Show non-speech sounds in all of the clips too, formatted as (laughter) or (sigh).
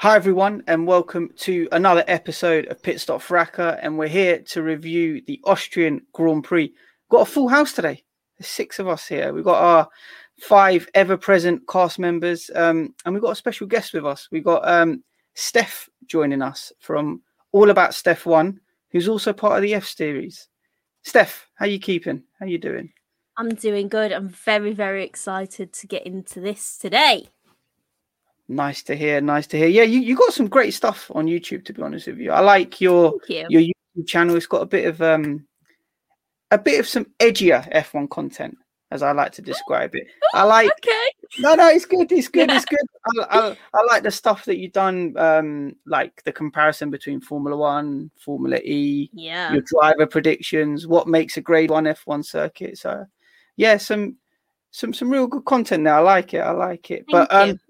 Hi, everyone, and welcome to another episode of Pit Stop Fracas. And we're here to review the Austrian Grand Prix. Got a full house today. There's six of us here. We've got our five ever present cast members, um, and we've got a special guest with us. We've got um, Steph joining us from All About Steph One, who's also part of the F series. Steph, how you keeping? How you doing? I'm doing good. I'm very, very excited to get into this today. Nice to hear. Nice to hear. Yeah, you, you got some great stuff on YouTube. To be honest with you, I like your you. your YouTube channel. It's got a bit of um a bit of some edgier F1 content, as I like to describe it. I like. Okay. No, no, it's good. It's good. It's good. I, I, I like the stuff that you've done, um, like the comparison between Formula One, Formula E, Yeah. your driver predictions, what makes a Grade One F1 circuit. So, yeah, some some some real good content there. I like it. I like it. but Thank you. um,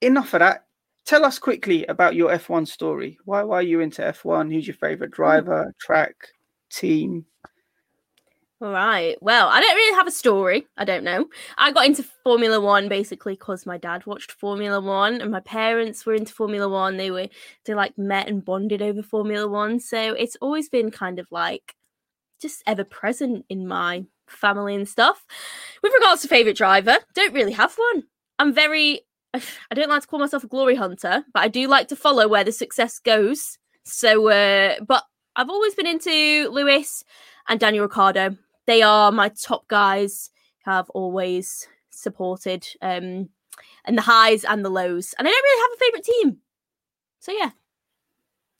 enough of that. Tell us quickly about your F1 story. Why why are you into F1? Who's your favorite hmm. driver, track, team? All right. Well, I don't really have a story. I don't know. I got into Formula One basically because my dad watched Formula One and my parents were into Formula One. They were they like met and bonded over Formula One. So it's always been kind of like just ever present in my family and stuff. With regards to favorite driver, don't really have one. I'm very I don't like to call myself a glory hunter, but I do like to follow where the success goes. So uh but I've always been into Lewis and Daniel Ricciardo. They are my top guys I've always supported. Um and the highs and the lows. And I don't really have a favourite team. So yeah,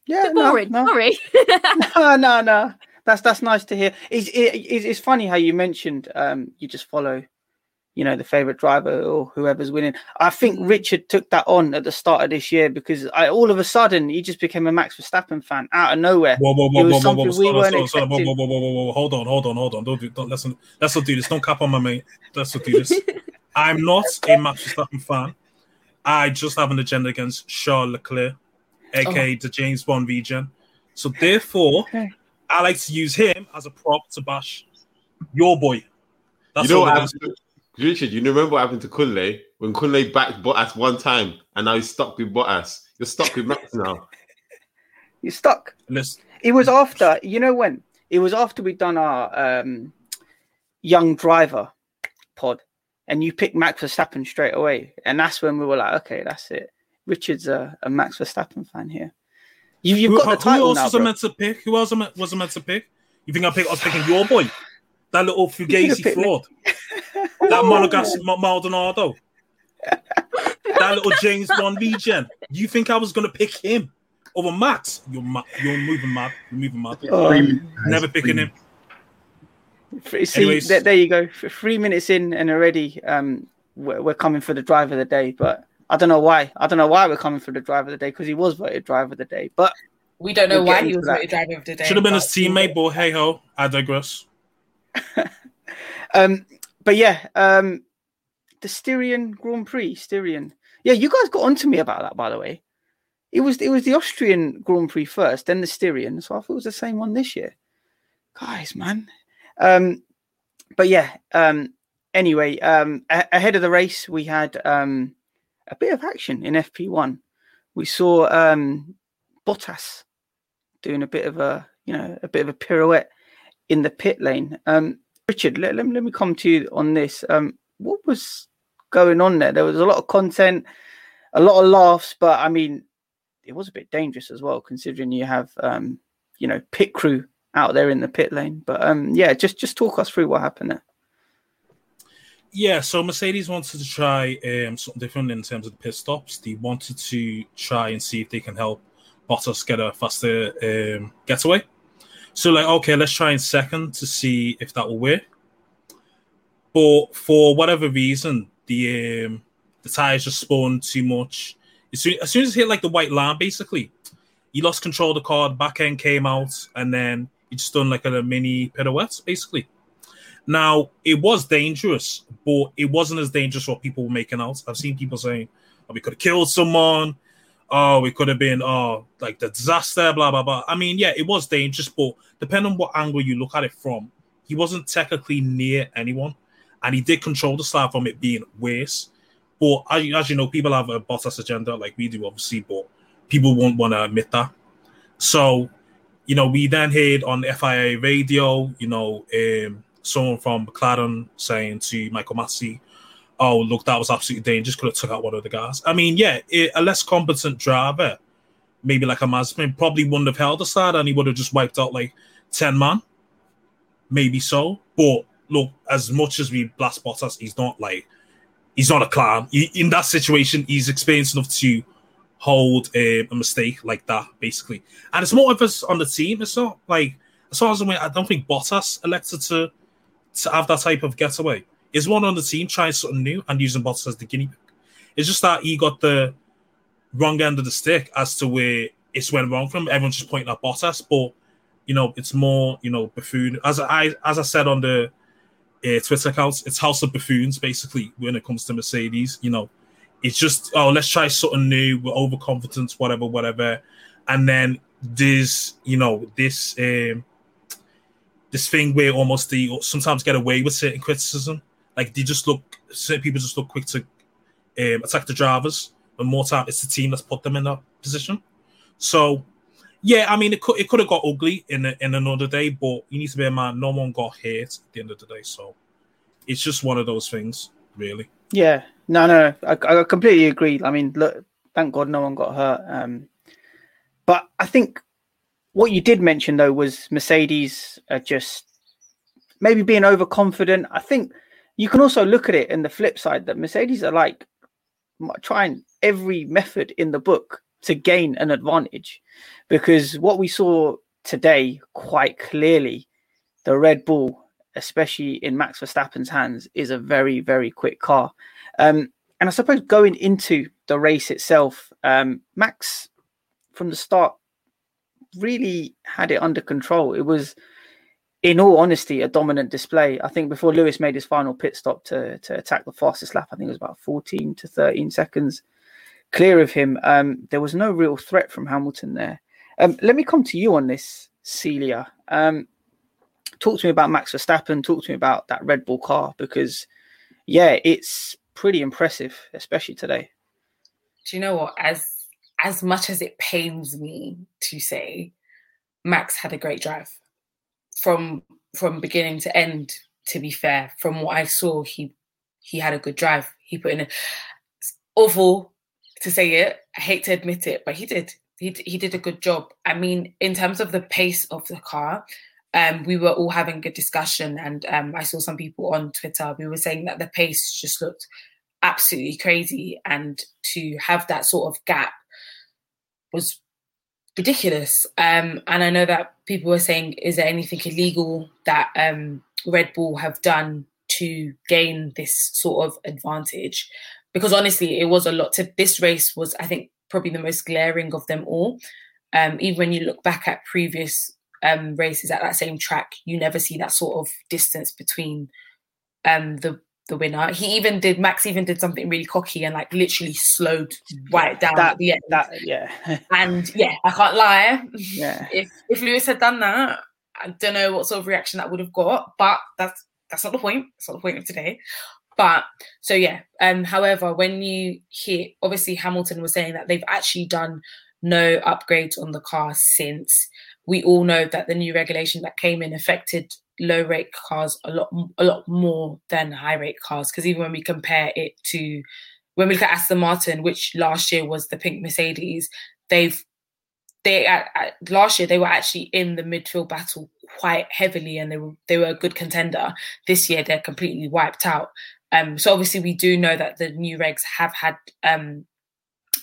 Yeah, bit boring. no, no. Sorry. (laughs) (laughs) no, no, no. That's that's nice to hear. It's, it, it's it's funny how you mentioned um you just follow, you know, the favorite driver or whoever's winning. I think Richard took that on at the start of this year because I all of a sudden he just became a Max Verstappen fan out of nowhere. Whoa, whoa, whoa, whoa, whoa, whoa, we hold on, weren't hold on, hold on, whoa, whoa, whoa, whoa, whoa, whoa, hold on, hold on, hold on. Don't do, don't let's not, let's not do this. Don't cap on my mate. Let's not do this. I'm not a Max Verstappen fan. I just have an agenda against Charles Leclerc, oh. aka the James Bond regen. So therefore, Okay. I like to use him as a prop to bash your boy. That's you know all what it happened is. to, Richard? You remember what happened to Kunle when Kunle backed Bottas one time and now he's stuck with Bottas. You're stuck with Max now. (laughs) You're stuck. Listen, It was after, you know when? It was after we'd done our um, young driver pod, and you picked Max Verstappen straight away, and that's when we were like, okay, that's it. Richard's a, a Max Verstappen fan here. You, you've who, got the who title else now, was I bro. meant to pick? Who else was I meant to pick? You think I pick? I was picking your boy, that little fugazi picked me. fraud, (laughs) that Monegasque Ma- Maldonado, that little James Bond regen. You think I was gonna pick him over Max? You're mad. You're moving mad. You're moving mad. Um, Never picking him. see, Anyways. there, there you go. F- Three minutes in, and already um, we're, we're coming for the driver of the day. But I don't know why. I don't know why we're coming for the driver of the day because he was voted driver of the day. But We don't know We'll why he was voted driver of the day. Should have been his teammate, but hey ho, I digress. (laughs) Um, but yeah, um, the Styrian Grand Prix, Styrian. Yeah, you guys got onto me about that, by the way. It was it was the Austrian Grand Prix first, then the Styrian. So I thought it was the same one this year. Guys, man. Um, but yeah. Um, anyway, um, a- ahead of the race, we had um, a bit of action in FP1. We saw um, Bottas doing a bit of a you know a bit of a pirouette in the pit lane. Um, Richard, let, let, me- let me come to you on this. Um, what was going on there? There was a lot of content, a lot of laughs, but I mean, it was a bit dangerous as well, considering you have, um, you know, pit crew out there in the pit lane. But um, yeah, just just talk us through what happened there. Yeah, so Mercedes wanted to try um, something different in terms of the pit stops. They wanted to try and see if they can help Bottas get a faster um, getaway. So, like, okay, let's try in second to see if that will work. But for whatever reason, the um, the tires just spawned too much. As soon, as soon as it hit like the white line, basically, he lost control of the car. The back end came out, and then he just done like a, mini pirouette, basically. Now it was dangerous, but it wasn't as dangerous what people were making out. I've seen people saying, "Oh, we could have killed someone." Oh, we could have been oh like the disaster, blah blah blah. I mean, yeah, it was dangerous, but depending on what angle you look at it from, he wasn't technically near anyone, and he did control the start from it being worse. But as you know, people have a Bottas agenda like we do, obviously, but people won't want to admit that. So, you know, we then heard on FIA radio, you know, um, someone from McLaren saying to Michael Masi, "Oh, look, that was absolutely dangerous. Could have took out one of the guys." I mean, yeah, it, a less competent driver, maybe like a Mazepin, probably wouldn't have held the start, and he would have just wiped out like ten man, maybe so. But look, as much as we blast Bottas, he's not like he's not a clown. He, in that situation, he's experienced enough to hold a, a, mistake like that, basically. And it's more of us on the team. It's not like as far as I'm aware, I don't think Bottas elected to to have that type of getaway. Is one on the team trying something new and using Bottas as the guinea pig? It's just that he got the wrong end of the stick as to where it's went wrong from. Everyone's just pointing at Bottas, but you know it's more you know buffoon. As I as I said on the uh, Twitter accounts, it's House of Buffoons basically when it comes to Mercedes. You know, it's just oh let's try something new. We're overconfident, whatever, whatever, and then there's you know this. Um, this thing where almost the sometimes get away with certain criticism. Like they just look, certain people just look quick to um, attack the drivers, but more time it's the team that's put them in that position. So, yeah, I mean, it could it could have got ugly in a, in another day, but you need to bear in mind no one got hurt at the end of the day. So, it's just one of those things, really. Yeah, no, no, I, I completely agree. I mean, look, thank God no one got hurt. Um, but I think what you did mention though was Mercedes are just maybe being overconfident. I think you can also look at it in the flip side that Mercedes are like trying every method in the book to gain an advantage because what we saw today quite clearly the Red Bull especially in Max Verstappen's hands is a very very quick car um, and I suppose going into the race itself um, Max from the start really had it under control. It was, in all honesty, a dominant display. I think before Lewis made his final pit stop to, to attack the fastest lap, I think it was about 14 to 13 seconds clear of him. Um, there was no real threat from Hamilton there. Um, let me come to you on this, Celia. Um, talk to me about Max Verstappen. Talk to me about that Red Bull car because, yeah, it's pretty impressive, especially today. Do you know what? As as much as it pains me to say, Max had a great drive from from beginning to end. To be fair, from what I saw, he he had a good drive. He put in a awful to say it. I hate to admit it, but he did. He he did a good job. I mean, in terms of the pace of the car, um, we were all having a good discussion, and um, I saw some people on Twitter. We were saying that the pace just looked absolutely crazy, and to have that sort of gap was ridiculous. Um, and I know that people were saying, is there anything illegal that um, Red Bull have done to gain this sort of advantage? Because honestly, it was a lot. To this race was, I think, probably the most glaring of them all. Um, even when you look back at previous um, races at that same track, you never see that sort of distance between um, the the winner. He even did Max even did something really cocky and like literally slowed right down that, at the end. That yeah. (laughs) and yeah, I can't lie. Yeah. (laughs) If if Lewis had done that, I don't know what sort of reaction that would have got, but that's that's not the point. That's not the point of today. But so yeah. Um. However, when you hear, obviously Hamilton was saying that they've actually done no upgrades on the car since. We all know that the new regulation that came in affected low rake cars a lot a lot more than high rake cars because even when we compare it to when we look at Aston Martin, which last year was the pink Mercedes, they've they at, at, last year they were actually in the midfield battle quite heavily and they were they were a good contender. This year they're completely wiped out. Um, so obviously we do know that the new regs have had um,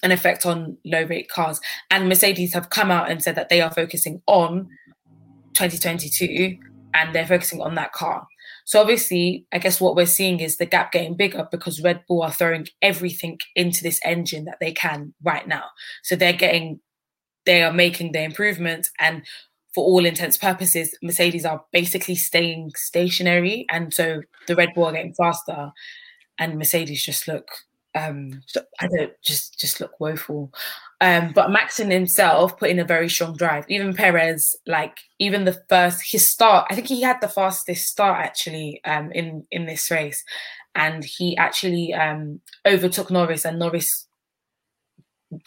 an effect on low rake cars, and Mercedes have come out and said that they are focusing on 2022 and they're focusing on that car. So obviously, I guess what we're seeing is the gap getting bigger because Red Bull are throwing everything into this engine that they can right now. So they're getting, they are making the improvements, and for all intents purposes, Mercedes are basically staying stationary, and so the Red Bull are getting faster, and Mercedes just look, um, I don't just just look woeful. Um, but Max in himself put in a very strong drive. Even Perez, like even the first his start, I think he had the fastest start actually um, in in this race, and he actually um, overtook Norris, and Norris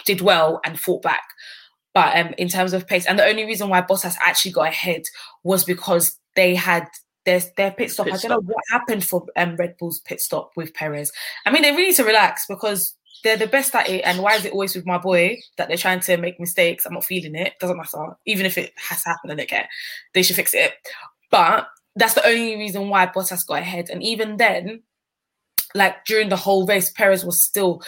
did well and fought back. But um, in terms of pace, and the only reason why Bottas actually got ahead was because they had their their pit stop. Pit I don't stop. know what happened for um, Red Bull's pit stop with Perez. I mean, they really need to relax because they're the best at it. And why is it always with my boy that they're trying to make mistakes? I'm not feeling it. Doesn't matter. Even if it has happened and they care, they should fix it. But that's the only reason why Bottas got ahead. And even then, like during the whole race, Perez was still.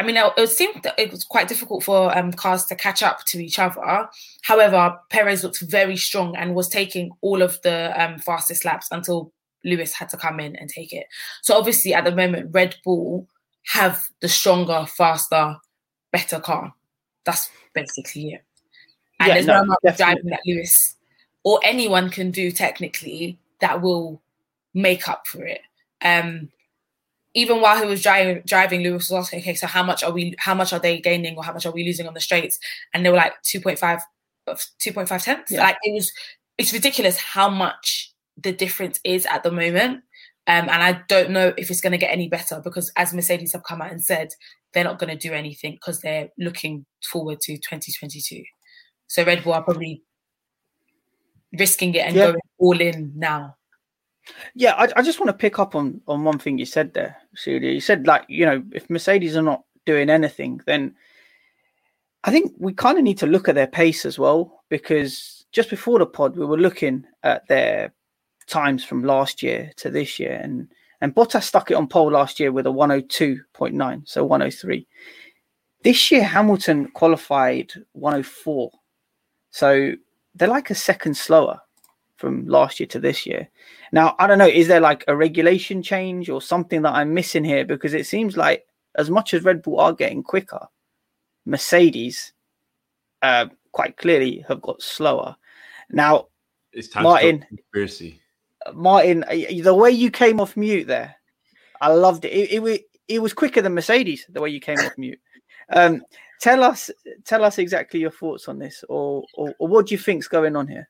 I mean, it seemed that it was quite difficult for um, cars to catch up to each other. However, Perez looked very strong and was taking all of the um, fastest laps until Lewis had to come in and take it. So obviously, at the moment, Red Bull have the stronger, faster, better car. That's basically it. And yeah, there's no, no amount of driving that Lewis or anyone can do technically that will make up for it. Um, even while he was driving, driving, Lewis was asking, "Okay, so how much are we? How much are they gaining, or how much are we losing on the straights?" And they were like 2.5, 2.5 tenths. Yeah. Like it was, it's ridiculous how much the difference is at the moment. Um, and I don't know if it's going to get any better because, as Mercedes have come out and said, they're not going to do anything because they're looking forward to 2022. So Red Bull are probably risking it and yeah. going all in now. Yeah, I, I, just want to pick up on on one thing you said there, Celia. You said like you know if Mercedes are not doing anything, then I think we kind of need to look at their pace as well because just before the pod we were looking at their times from last year to this year. And and Bottas stuck it on pole last year with a 102.9, so 103. This year, Hamilton qualified 104. So they're like a second slower from last year to this year. Now, I don't know, is there like a regulation change or something that I'm missing here? Because it seems like as much as Red Bull are getting quicker, Mercedes uh, quite clearly have got slower. Now, it's time Martin, conspiracy. Martin, the way you came off mute there, I loved it. It, it, it was quicker than Mercedes. The way you came off mute. Um, tell us, tell us exactly your thoughts on this, or, or, or what do you think's going on here?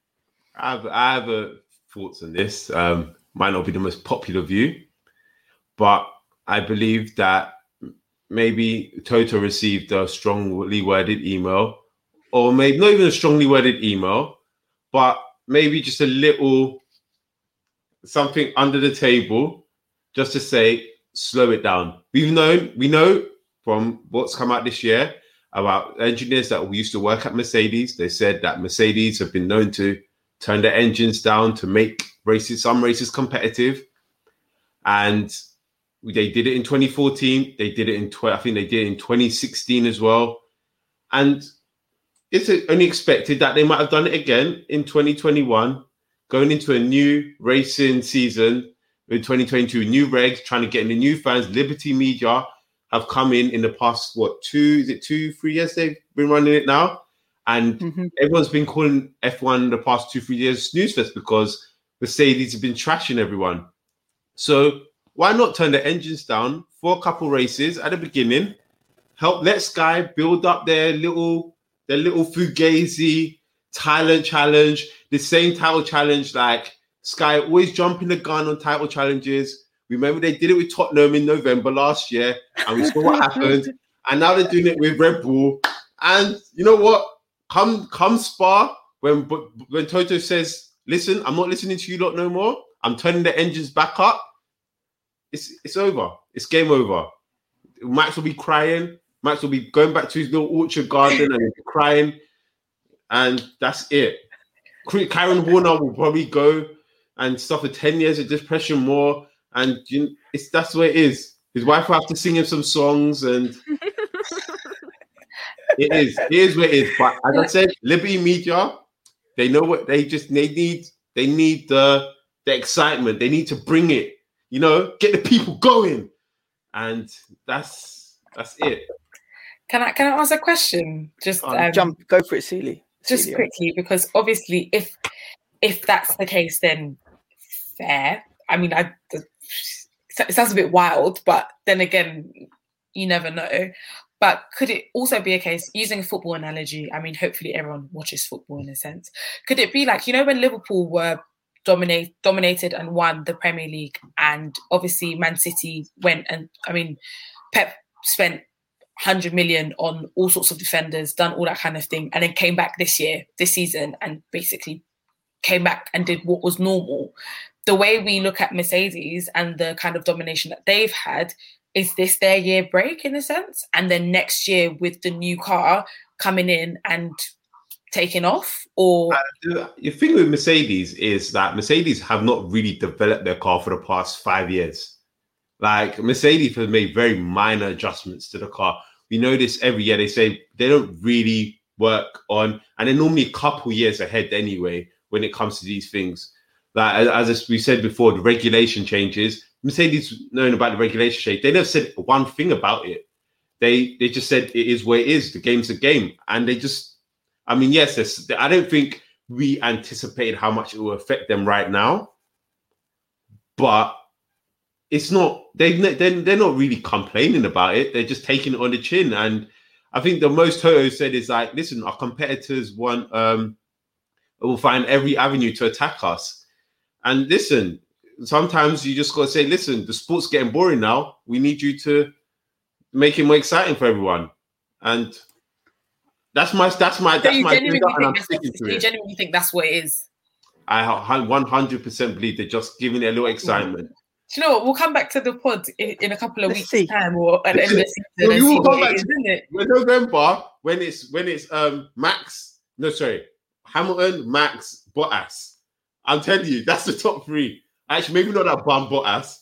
I have, I have a thoughts on this. Um, might not be the most popular view, but I believe that maybe Toto received a strongly worded email, or maybe not even a strongly worded email, but maybe just a little something under the table just to say slow it down. We've known we know from what's come out this year about engineers that we used to work at Mercedes. They said that Mercedes have been known to turn their engines down to make races some races competitive, and they did it in 2014. They did it in 12. I think they did it in 2016 as well, and it's only expected that they might have done it again in 2021 going into a new racing season in 2022, new regs, trying to get in the new fans. Liberty Media have come in in the past, what, two, is it two, three years they've been running it now? And mm-hmm. everyone's been calling F1 the past two, three years snoozefest because Mercedes have been trashing everyone. So why not turn the engines down for a couple races at the beginning? Help let Sky build up their little their little fugazi talent challenge the same title challenge, like Sky always jumping the gun on title challenges. Remember, they did it with Tottenham in November last year, and we saw what (laughs) happened. And now they're doing it with Red Bull. And you know what? Come, come, Spa. When when Toto says, "Listen, I'm not listening to you lot no more. I'm turning the engines back up." It's it's over. It's game over. Max will be crying. Max will be going back to his little orchard garden and (laughs) crying, and that's it. Karen Horner will probably go and suffer 10 years of depression more. and you, it's that's way it is. His wife will have to sing him some songs, and (laughs) it is. It is what it is. But as I said, Liberty Media, they know what they just they need. They need the the excitement. They need to bring it. You know, get the people going, and that's that's it. Can I can I ask a question? Just Um, um, Jump, go for it, Celia. just Celia. quickly because obviously if if that's the case then fair i mean i it sounds a bit wild but then again you never know but could it also be a case using a football analogy i mean hopefully everyone watches football in a sense could it be like you know when liverpool were dominate dominated and won the premier league and obviously man city went and i mean pep spent 100 million on all sorts of defenders, done all that kind of thing, and then came back this year, this season, and basically came back and did what was normal. The way we look at Mercedes and the kind of domination that they've had, is this their year break in a sense? And then next year with the new car coming in and taking off? Or uh, The the thing with Mercedes is that Mercedes have not really developed their car for the past five years. Like Mercedes has made very minor adjustments to the car. We know this every year. They say they don't really work on, and they're normally a couple years ahead anyway when it comes to these things. As, as we said before, the regulation changes. Mercedes knowing about the regulation change, they never said one thing about it. They they just said it is what it is. The game's a game, and they just I mean, yes, I don't think we anticipated how much it will affect them right now, but it's not. They they're, they're not really complaining about it. They're just taking it on the chin. And I think the most Toto said is like, listen, our competitors want um will find every avenue to attack us. And listen, sometimes you just got to say, listen, the sport's getting boring now. We need you to make it more exciting for everyone. And that's my that's my so that's you my genuinely agenda, and I'm think sticking that's, to so you it. genuinely think that's what it is? I 100% believe they're just giving it a little excitement. Do you know what? We'll come back to the pod in, in a couple of Let's weeks' see. time or at the end of the season No, you will come back it is, to- isn't it? When November, when it's when it's um Max, no sorry, Hamilton, Max, Bottas. I'm telling you, that's the top three. Actually, maybe not that bum Bottas,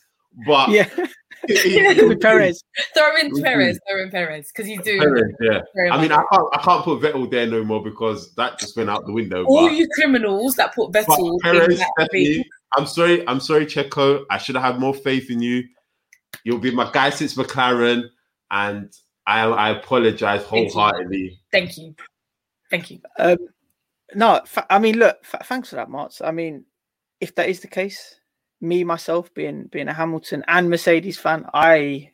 but Yeah, (laughs) with Perez. Throw in. Perez, throw in Perez, because he's doing Perez, yeah. I mean. I can't I can't put Vettel there no more because that just went out the window. all but- you criminals that put But Vettel in Perez, that definitely. I'm sorry. I'm sorry, Checo. I should have had more faith in you. You'll be my guy since McLaren, and I, I apologize Thank you. wholeheartedly. Thank you, thank you. Um, no, fa- I mean, look, fa- thanks for that, Marts. I mean, if that is the case, me myself being being a Hamilton and Mercedes fan, I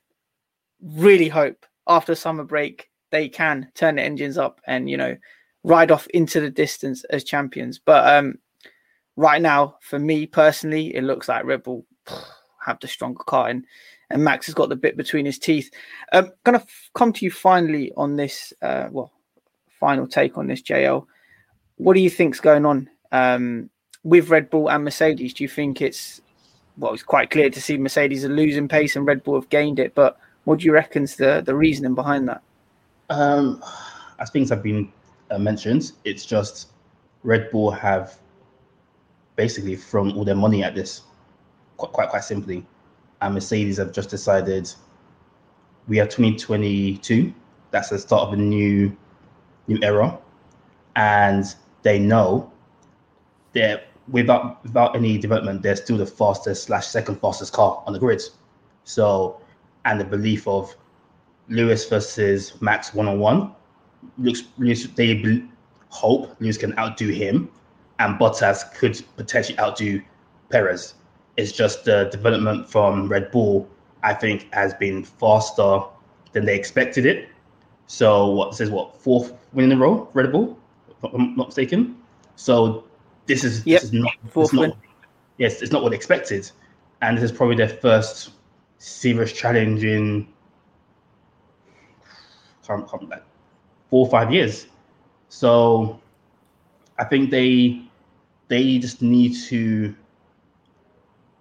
really hope after summer break they can turn the engines up and you know ride off into the distance as champions. But um, right now, for me personally, it looks like Red Bull (sighs) have the stronger car and and Max has got the bit between his teeth. Um, gonna f- come to you finally on this. Uh, well, final take on this, JL. What do you think's going on um, with Red Bull and Mercedes? Do you think it's well, it's quite clear to see Mercedes are losing pace and Red Bull have gained it, but what do you reckon's the the reasoning behind that? Um, as things have been uh, mentioned, it's just Red Bull have basically thrown all their money at this, quite quite, quite simply, and Mercedes have just decided we are 2022. That's the start of a new new era, and they know that without without any development, they're still the fastest slash second fastest car on the grid. So, and the belief of Lewis versus Max one on one. Looks they hope Lewis can outdo him, and Bottas could potentially outdo Perez. It's just the development from Red Bull, I think, has been faster than they expected it. So what is what fourth win in a row, Red Bull, if I'm not mistaken. So this is Yep, this is not it's not, yes, it's not what expected, and this is probably their first serious challenge in can't, can't, like four or five years. So I think they they just need to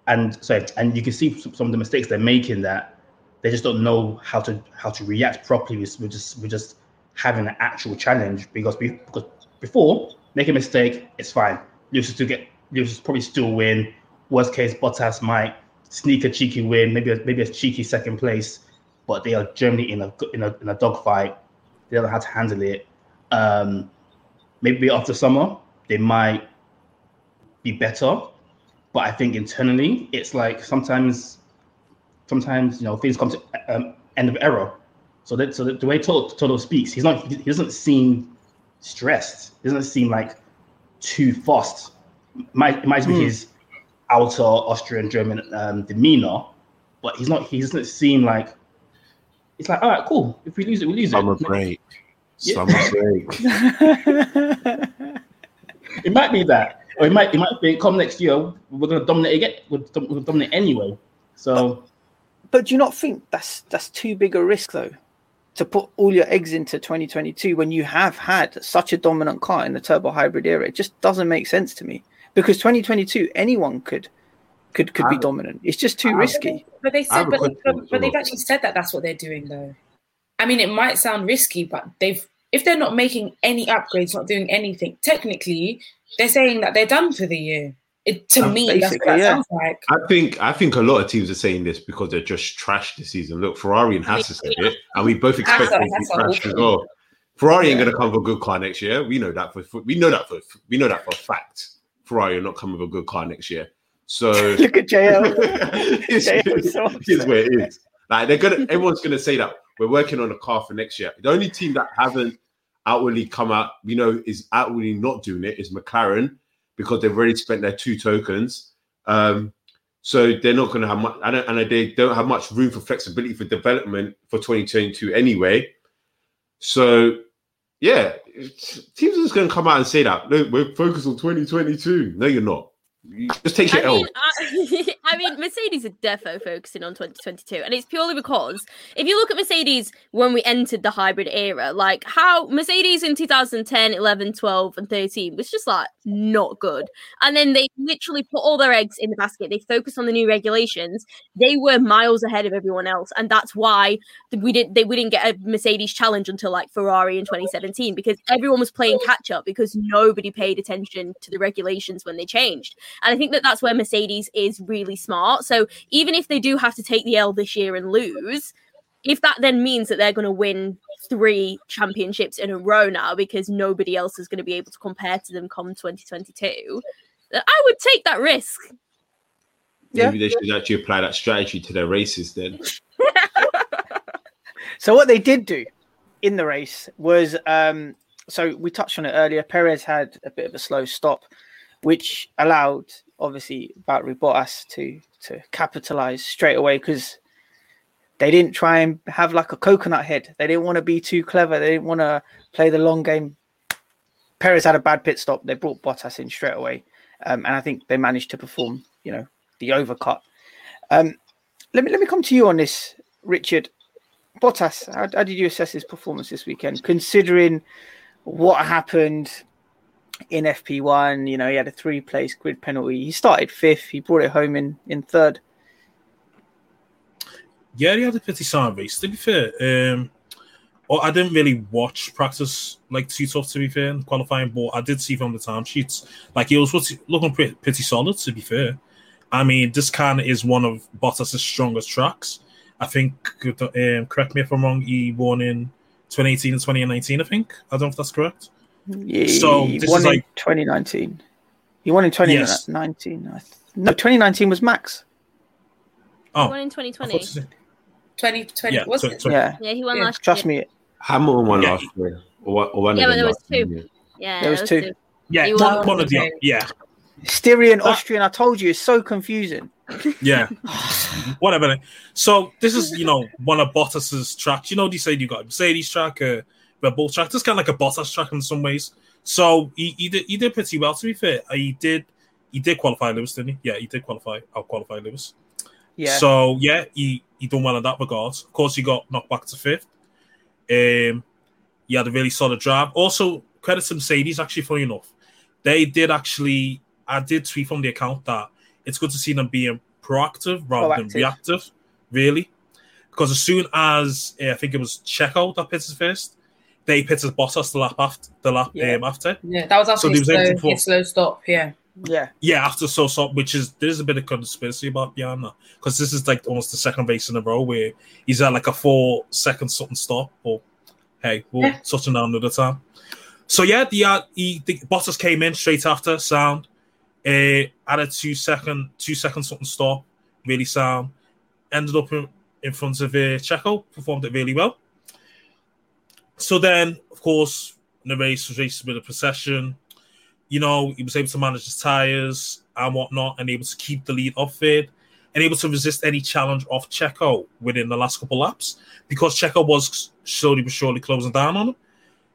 and sorry, and you can see some of the mistakes they're making that they just don't know how to how to react properly. We're just we're just having an actual challenge because we because before make a mistake, it's fine. Lewis still get Lewis will probably still win. Worst case, Bottas might sneak a cheeky win, maybe a, maybe a cheeky second place, but they are generally in a in a in a dogfight. They don't know how to handle it. Um, maybe after summer they might be better, but I think internally it's like sometimes sometimes you know things come to um, end of error. So that so the way Toto, Toto speaks, he's not he doesn't seem stressed. He doesn't seem like too fast. Might it might be Hmm. his outer Austrian German um, demeanor, but he's not. He doesn't seem like. It's like all right, cool. If we lose it, we lose Summer it. Summer break. Yeah. Summer break. (laughs) It might be that, or it might it might be come next year. We're gonna dominate again. We're, dom- we're dominate anyway. So But do you not think that's that's too big a risk though? To put all your eggs into 2022 when you have had such a dominant car in the turbo hybrid era, it just doesn't make sense to me. Because 2022, anyone could could could be dominant. It's just too I- risky. But they've said, but, question but, but they've actually said that that's what they're doing, though. I mean, it might sound risky, but they've if they're not making any upgrades, not doing anything, technically, they're saying that they're done for the year. It to Um, me, that's what yeah. sounds like. I think I think a lot of teams are saying this because they're just trash this season. Look, Ferrari and Haas said it, and we both expect them to be trash as well. Ferrari ain't gonna come with a good car next year. We know that for for- we know that for we know that for a fact. Ferrari are not coming with a good car next year. So (laughs) (laughs) Look at JL. it's, JL is so it's where it is. Like they're gonna, everyone's gonna say that we're working on a car for next year. The only team that haven't outwardly come out, you know, is outwardly not doing it is McLaren because they've already spent their two tokens. Um, so they're not gonna have much, and, and they don't have much room for flexibility for development for 2022 anyway. So yeah, teams are just gonna come out and say that. Look, we're focused on 2022. No, you're not. You just take your I L. mean, (laughs) I, mean, Mercedes are defo focusing on 2022, and it's purely because if you look at Mercedes when we entered the hybrid era, like how Mercedes in 2010, 11, 12, and 13 was just like not good, and then they literally put all their eggs in the basket. They focused on the new regulations. They were miles ahead of everyone else, and that's why we didn't they we didn't get a Mercedes challenge until like Ferrari in 2017 because everyone was playing catch up because nobody paid attention to the regulations when they changed. And I think that that's where Mercedes is really smart. So even if they do have to take the L this year and lose, if that then means that they're going to win three championships in a row now because nobody else is going to be able to compare to them come 2022, I would take that risk. Yeah. Maybe they should actually apply that strategy to their races then. (laughs) So what they did do in the race was um so we touched on it earlier. Perez had a bit of a slow stop, which allowed obviously Valtteri Bottas to to capitalize straight away because they didn't try and have like a coconut head. They didn't want to be too clever. They didn't want to play the long game. Perez had a bad pit stop. They brought Bottas in straight away, um, and I think they managed to perform. You know, the overcut. Um, let me let me come to you on this, Richard. Bottas, how, how did you assess his performance this weekend, considering what happened in FP1? You know, he had a three-place grid penalty. He started fifth. He brought it home in in third. Yeah, he had a pretty sound race. To be fair, um, well, I didn't really watch practice like too tough. To be fair, in qualifying, but I did see from the time sheets like he was looking pretty, pretty solid. To be fair, I mean this kind is one of Bottas's strongest tracks. I think. Um, correct me if I'm wrong. He won in 2018 and 2019. I think. I don't know if that's correct. He So, this won is in like- 2019. He won in 2019. I th- No, 2019 was Max. Oh, One in 2020. thought to say- 2020, Yeah, was so- it? so- Yeah, Yeah, he won Yeah, last trust year. me. Hamilton won Yeah. last year. Or, one- or one Yeah, of but them there was two. year. Yeah, There was those two. Yeah, He one, won. one of the yeah, Styrian. Austrian. I told you, it's so confusing. (laughs) yeah. Whatever. So this is you know one of Bottas's tracks. You know, they say you got Mercedes track, uh, Red Bull track. This kind of like a Bottas track in some ways. So he, he did he did pretty well. To be fair, Uh, he did he did qualify Lewis, didn't he? Yeah, he did qualify. Out qualify Lewis. Yeah, So yeah, he he done well in that regard. Of course, he got knocked back to fifth. Um, he had a really solid drive. Also, credit to Mercedes. Actually, funny enough, they did actually. I did tweet from the account that it's good to see them being proactive rather than reactive. Really, because as soon as uh, I think it was Checo that pitted first, they pitted Bottas the lap after the lap Yeah. um, after. Yeah, that was after So his, they was able to slow, his slow stop. Yeah. Yeah. Yeah, after so stop, which is there's a bit of conspiracy about behind that because this is like almost the second race in a row where he's at like a four second something stop. Or hey, we'll Yeah. touch on that another time. So yeah, the uh, he, the Bottas came in straight after sound, uh, at a two second two second something stop, really sound. Ended up in, in front of uh, Checo, performed it really well. So then, of course, the race was raced with a procession you know, he was able to manage his tires and whatnot, and able to keep the lead off it, and able to resist any challenge of Checo within the last couple laps because Checo was slowly but surely closing down on him.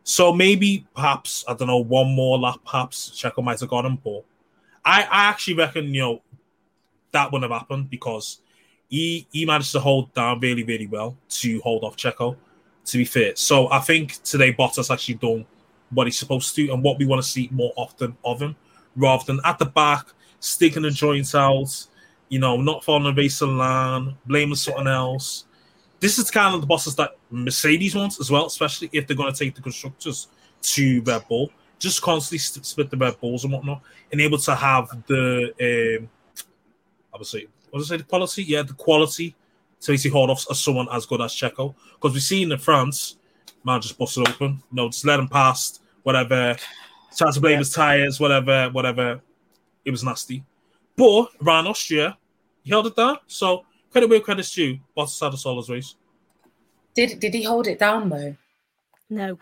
So maybe, perhaps, I don't know, one more lap, perhaps Checo might have got him, but I, I actually reckon, you know, that wouldn't have happened because he he managed to hold down really, really well to hold off Checo, to be fair. So I think today Bottas actually done what he's supposed to and what we want to see more often of him rather than at the back sticking the joints out, you know, not following the racing line, blaming something else. This is kind of the Bottas that Mercedes wants as well, especially if they're going to take the constructors to Red Bull. Just constantly split the Red Bulls and whatnot, and able to have the, um, I would say, what did I say, the quality? Yeah, the quality to basically hold off as someone as good as Checo. Because we've seen in France, man just busted open. You know, just let him past, whatever. Trying to blame his tires, whatever, whatever. It was nasty. But around Austria, he held it down. So credit where credit's due. Bottas had a solid race. Did did he hold it down though? No.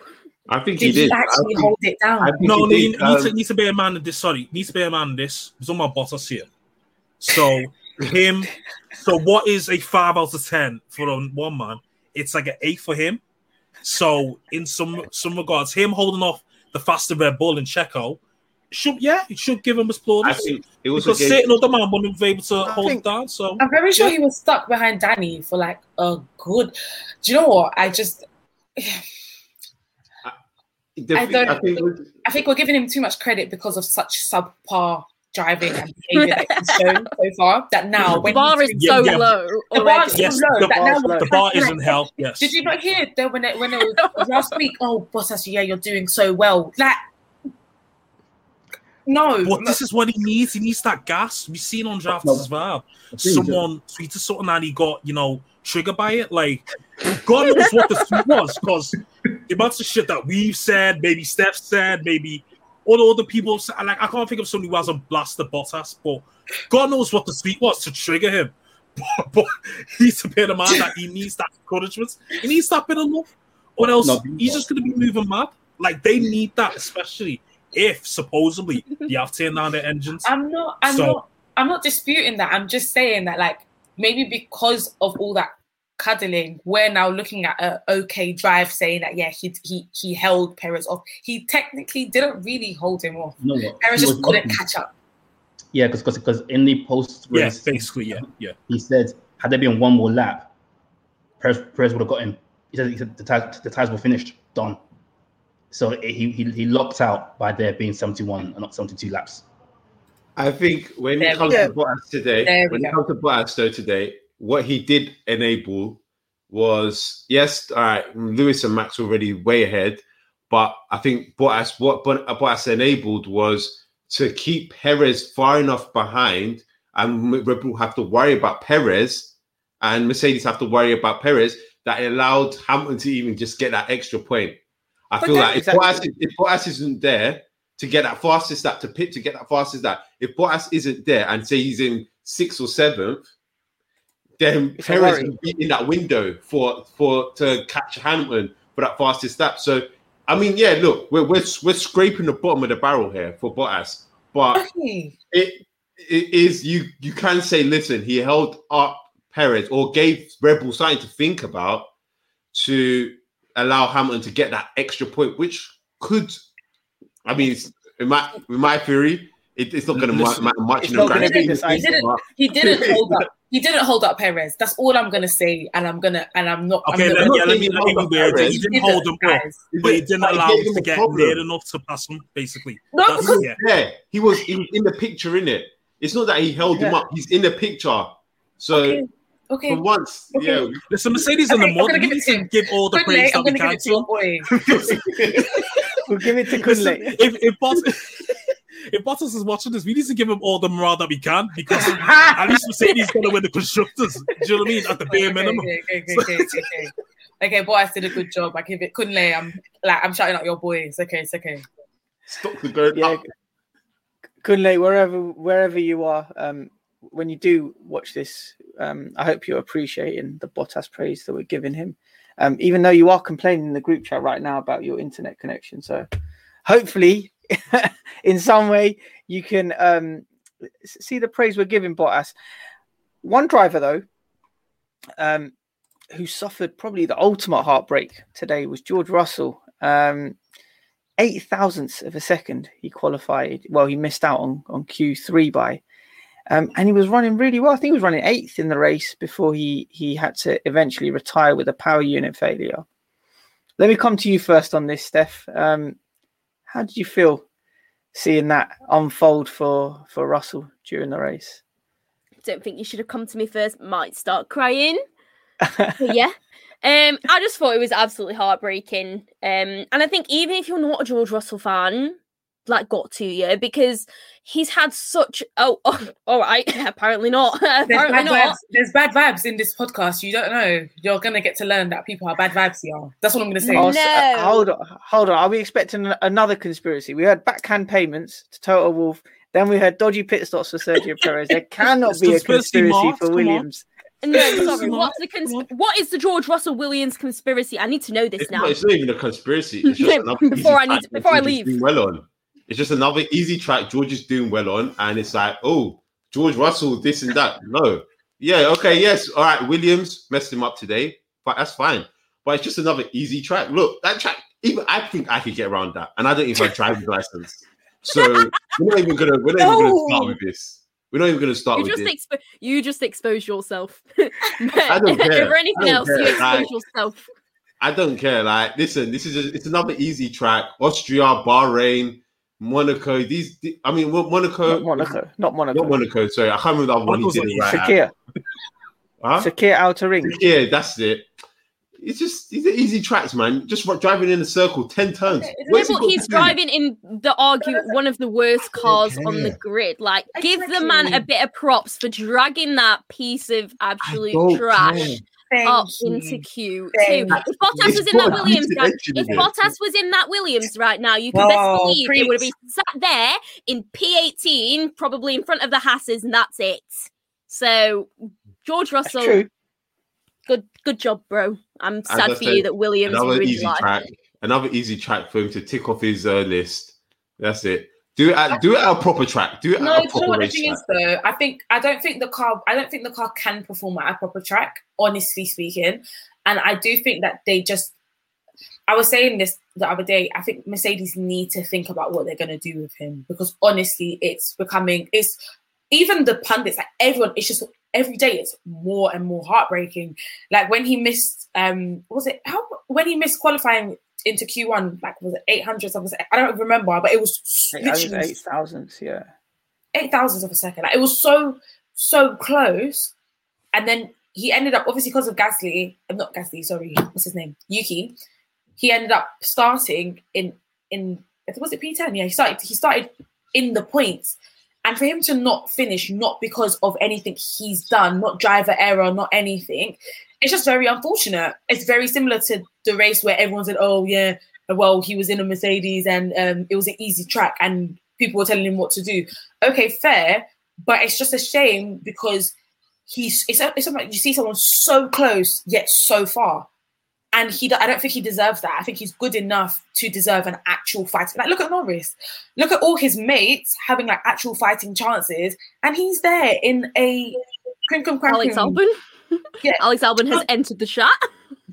I think Did he he, did. I actually think- hold it down? I No, he no, you did. need, to, Um, need to be a man in this. Sorry, need to be a man in this. It's on my Bottas here. So him. So what is a five out of ten for one man? It's like an eight for him. So in some some regards, him holding off the faster Red Bull in Checo should yeah, it should give him his I plaudits. think it also Because gave, certain other man wouldn't be able to I hold think- it down. So I'm very sure Yeah. he was stuck behind Danny for like a good. Do you know what? I just, (sighs) the, I don't I think I think we're giving him too much credit because of such subpar driving and (laughs) behavior that he's shown so far. That now The when bar is he's Yeah, so yeah. low the bar is already. so Yes, low the that bar's now low. the bar is in hell. Yes. Did you not hear that when it when it was last week? Oh, Bottas, yeah, you're doing so well. Like, no, But this is what he needs. He needs that gas. We've seen on drafts No. as well. The thing is that- Someone tweeted something and he got, you know, triggered by it. Like, God knows what the tweet was because the amount of shit that we've said, maybe Steph said, maybe all the other people. Like, I can't think of somebody who hasn't blasted Bottas, but God knows what the tweet was to trigger him. (laughs) But, but he's a bit of man that he needs that encouragement. He needs that bit of love. Or else he's just going to be moving mad. Like, they need that, especially if supposedly they have turned down their engines. I'm not. I'm So- not. I'm not disputing that. I'm just saying that, like, maybe because of all that cuddling, we're now looking at a okay drive, saying that yeah, he he he held Perez off. He technically didn't really hold him off. You know what? Perez just couldn't lucky. catch up. Yeah, because because in the post Yeah, race, basically, yeah, yeah. he said had there been one more lap, Perez, Perez would have got him. He said, he said the tires the tires were finished, done. So he, he he locked out by there being 71 and not 72 laps. I think when There it comes to Bottas today, There we when it comes to Bottas though today, what he did enable was yes, all right, Lewis and Max already way ahead, but I think Bottas what Bot- Bottas enabled was to keep Perez far enough behind, and Red Bull have to worry about Perez, and Mercedes have to worry about Perez. That allowed Hamilton to even just get that extra point. I But feel like if Exactly. Bottas, if Bottas isn't there, to get that fastest that to pit to get that fastest that, If Bottas isn't there and say he's in sixth or seventh, then It's Perez worry. will be in that window for for to catch Hamilton for that fastest lap. So I mean, yeah, look, we're we're, we're scraping the bottom of the barrel here for Bottas, but it it is you you can say, listen, he held up Perez or gave Red Bull something to think about to allow Hamilton to get that extra point, which could, I mean, in my in my theory, it, it's not going to Listen, matter much. it's in the not gonna grand be scheme of decisive. things, He didn't (laughs) hold up. He didn't hold up Perez. That's all I'm gonna say, and I'm gonna and I'm not. Okay, I'm let, not, yeah, let me let me be up weird. Perez. He He didn't hold him up, but he didn't allow him to get problem. near enough to pass him. Basically, No, That's- because- yeah. Yeah, he was he in the picture, in it. It's not that he held him up; he's in the picture. So Okay. Okay. for once, Okay. yeah, Listen, Mercedes in the Okay, I'm mud. gonna We give need to to him. give all the Kunle, praise I'm that we gonna give can it to to your him. boy. (laughs) (laughs) We'll give it to Listen, Kunle. if if Bottas, if Bottas is watching this, we need to give him all the morale that we can because (laughs) at least Mercedes gonna win the constructors. Do you know what I mean? At the bare minimum. Okay, okay, okay, okay, okay, okay. Okay, boy, did a good job. I give it Kunle. I'm like I'm shouting out your boys. Okay, it's okay. Stop the going Yeah, up. Kunle, wherever wherever you are, um, when you do watch this, um, I hope you're appreciating the Bottas praise that we're giving him. Um, even though you are complaining in the group chat right now about your internet connection, so hopefully, (laughs) in some way, you can um, see the praise we're giving Bottas. One driver though, um, who suffered probably the ultimate heartbreak today was George Russell. Um, eight thousandths of a second he qualified. Well, he missed out on on Q three by, um, and he was running really well. I think he was running eighth in the race before he he had to eventually retire with a power unit failure. Let me come to you first on this, Steph. Um, how did you feel seeing that unfold for for Russell during the race? Don't think you should have come to me first. Might start crying. (laughs) Yeah. Um, I just thought it was absolutely heartbreaking. Um, and I think even if you're not a George Russell fan, like got to you because he's had such oh, (laughs) oh all right, (laughs) apparently not. (laughs) There's apparently bad, not. vibes, there's bad vibes in this podcast. You don't know. You're gonna get to learn that people are bad vibes here. That's what I'm gonna say. Oh, s- uh, No. hold on, hold on. Are we expecting another conspiracy? We heard backhand payments to Toto Wolff. Then we heard dodgy pit stops for Sergio Perez. There cannot be a conspiracy, conspiracy Mark, for come on. Williams. No, sorry. What's the cons- what is the George Russell Williams conspiracy? I need to know this It's now. not, it's not even a conspiracy. It's just Before I need- track before I that George is leave. well on. It's just another easy track George is doing well on, and it's like, oh, George Russell, this and that. No, yeah, okay, yes, all right. Williams messed him up today, but that's fine. But it's just another easy track. Look, that track. Even I think I could get around that, and I don't even have a driving (laughs) license. So we're not even gonna we're not even gonna start with this. We're not even gonna start You with just this. expo- you just expose yourself. (laughs) I don't (laughs) care. Over anything I don't else, you care. expose Like- yourself. I don't care. Like, listen, this is a, it's another easy track. Austria, Bahrain, Monaco. These, I mean, Monaco, Not Monaco. Not Monaco. not Monaco. Sorry, I can't remember the other one he did it right. at. Sakhir. Huh? Sakhir outer ring. Yeah, that's it. It's just these are easy tracks, man. Just driving in a circle, ten turns. Yeah, Yeah, What's he but he's to do? driving in the argue one of the worst cars on the grid. Like, give the man a bit of props for dragging that piece of absolute trash care. Thank up you. into Q2. If Bottas It's was in that Williams, right, if. Bottas was in that Williams right now, you can best Whoa, believe it would have been sat there in P18, probably in front of the Hasses, and that's it. So, George Russell, good good job, bro. I'm sad for you that Williams Another easy life. track. Another easy track for him to tick off his uh, list. That's it. Do it. At, do it at a proper track. Do it No, at a do you know proper what the thing track. is though? I think I don't think the car I don't think the car can perform at a proper track, honestly speaking. And I do think that they just I was saying this the other day. I think Mercedes need to think about what they're gonna do with him because honestly, it's becoming it's even the pundits, like everyone, it's just every day it's more and more heartbreaking. Like when he missed um was it how when he missed qualifying into Q1, like was it 800 something? I don't remember, but it was I think it was literally eight thousandths. Yeah. eight thousandths of a second. Like, it was so so close, and then he ended up obviously because of Gasly. I'm not Gasly. Sorry, what's his name? Yuki. He ended up starting in in was it P10? Yeah, he started. He started in the points, and for him to not finish, not because of anything he's done, not driver error, not anything. It's just very unfortunate. It's very similar to the race where everyone said, "Oh yeah, well he was in a Mercedes and um, it was an easy track and people were telling him what to do." Okay, fair, but it's just a shame because he's it's, it's like you see someone so close yet so far, and he I don't think he deserves that. I think he's good enough to deserve an actual fight. Like look at Norris, look at all his mates having like actual fighting chances, and he's there in a crinkum Alex. Albon. Yeah. Alex Albon has entered the shot.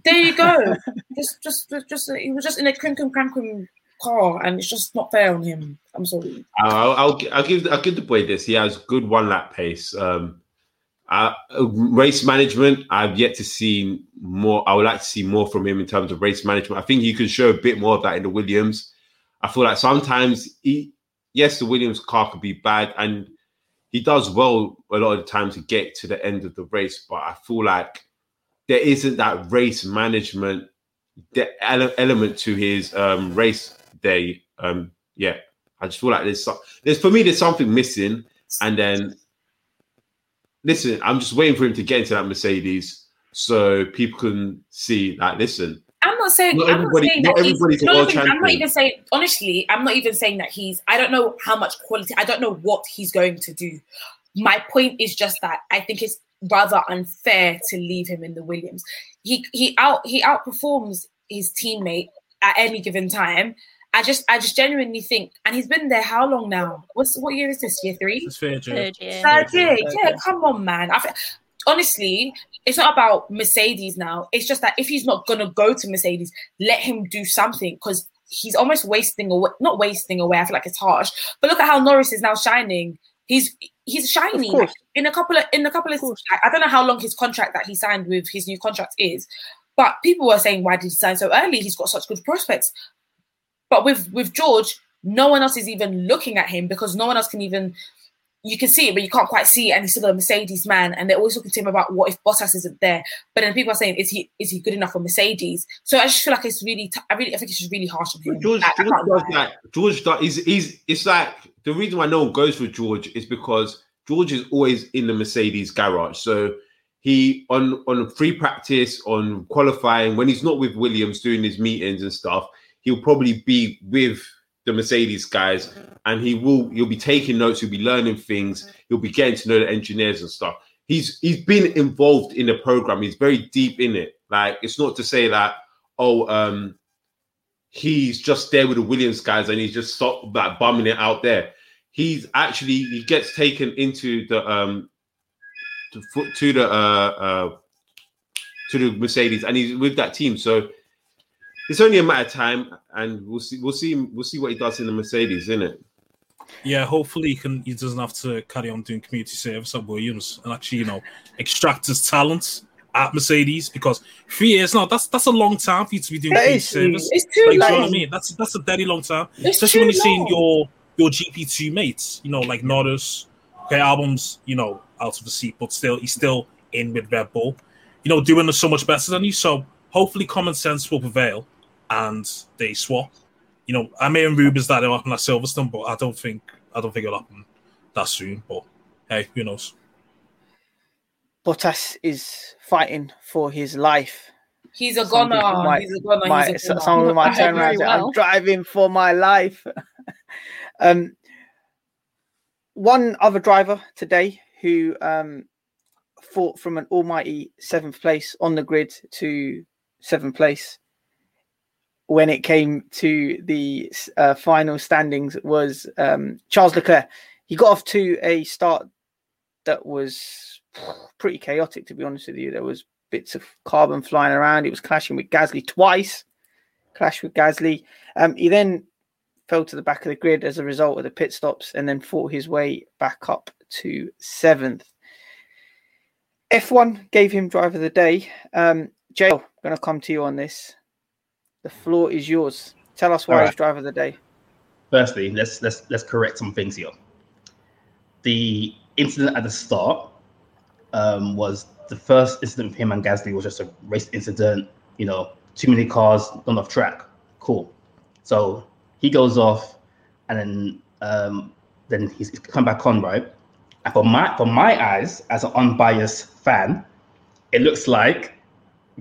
There you go. (laughs) just, just, just, just, he was just in a crinkum crankum car, and it's just not fair on him. I'm sorry. I'll, I'll, I'll give I'll give the boy this. He has good one lap pace. Um, uh, uh, race management. I've yet to see more. I would like to see more from him in terms of race management. I think he can show a bit more of that in the Williams. I feel like sometimes he, yes, the Williams car could be bad, and he does well a lot of the time to get to the end of the race. But I feel like there isn't that race management element to his um, race day. Um, yeah, I just feel like there's some, there's for me there's something missing, and then listen, I'm just waiting for him to get into that Mercedes so people can see like listen. I'm not saying. Not I'm not saying not that he's. everybody's a not even- I'm not even saying. Honestly, I'm not even saying that he's. I don't know how much quality. I don't know what he's going to do. My point is just that I think it's rather unfair to leave him in the Williams. He he out he outperforms his teammate at any given time. I just I just genuinely think, and he's been there how long now? What's what year is this? Year three. It's fair, Jay. Third year. Third year. Third Yeah, come on, man. I, fe- honestly, it's not about Mercedes now. It's just that if he's not gonna go to Mercedes, let him do something because he's almost wasting away. Not wasting away. I feel like it's harsh, but look at how Norris is now shining. He's he's shiny in a couple of in a couple of. I don't know how long his contract that he signed with his new contract is, but people were saying why did he sign so early? He's got such good prospects. But with with George, no one else is even looking at him because no one else can even. You can see it, but you can't quite see it, and he's still a Mercedes man. And they're always talking to him about what if Bottas isn't there. But then people are saying, is he is he good enough for Mercedes? So I just feel like it's really, t- I really, I think it's just really harsh on him. George, I George does that. George does. He's, he's. It's like the reason why no one goes for George is because George is always in the Mercedes garage. So he on on free practice, on qualifying, when he's not with Williams doing his meetings and stuff, he'll probably be with the Mercedes guys, and he will. He'll be taking notes. He'll be learning things. He'll be getting to know the engineers and stuff. He's he's been involved in the program. He's very deep in it. Like it's not to say that oh um he's just there with the Williams guys and he's just stop like bumming it out there. He's actually he gets taken into the um to, to the uh uh to the Mercedes and he's with that team. So it's only a matter of time and we'll see we'll see we'll see what he does in the Mercedes, isn't it? Yeah, hopefully he can. He doesn't have to carry on doing community service at Williams and actually, you know, (laughs) extract his talents at Mercedes because three years now that's that's a long time for you to be doing community service. It's too Like, do you know what I mean? That's that's a very long time, It's especially when you're seeing your your GP two mates, you know, like Norris. Okay, Albon's, you know, out of the seat, but still he's still in with Red Bull, you know, doing so much better than you. So hopefully, common sense will prevail and they swap. You know, I'm hearing rumors that it'll happen at Silverstone, but I don't think I don't think it'll happen that soon. But hey, who knows? Bottas is fighting for his life. He's a Some goner. might- he's a goner. My, he's a goner. some of them I might hope turn around and very say, well. I'm driving for my life. (laughs) um, one other driver today who um, fought from an almighty seventh place on the grid to seventh place when it came to the uh, final standings was um, Charles Leclerc. He got off to a start that was pretty chaotic, to be honest with you. There was bits of carbon flying around. He was clashing with Gasly twice. Clashed with Gasly. Um, he then fell to the back of the grid as a result of the pit stops, and then fought his way back up to seventh. F1 gave him driver of the day. Um, Jay, I'm going to come to you on this. The floor is yours. Tell us why right. driver of the day. Firstly, let's let's let's correct some things here. The incident at the start um, was the first incident with him and Gasly was just a race incident. You know, too many cars, not enough track. Cool. So he goes off, and then um, then he's he's come back on, right? And for my for my eyes, as an unbiased fan, it looks like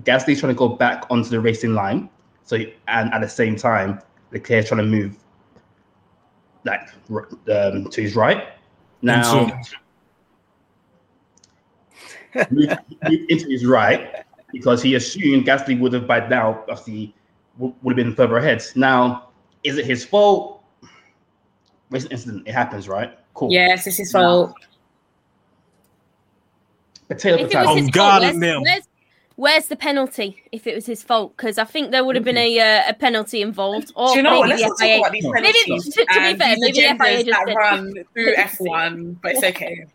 Gasly's trying to go back onto the racing line. So and at the same time, Leclerc trying to move like um, to his right. Now, (laughs) move, move into his right because he assumed Gasly would have by now obviously w- would have been further ahead. Now, is it his fault? Racing incident, it happens, right? Cool. Yes, it's his fault. Potato, If potato. was his Oh, fault, God, where's, damn. where's, where's the penalty if it was his fault? Because I think there would have been a uh, a penalty involved. Or Do you know what? maybe Let's the talk FIA. about these Maybe- to- (laughs) to be fair, maybe the FIA agendas just that run (laughs) through F1, but it's okay.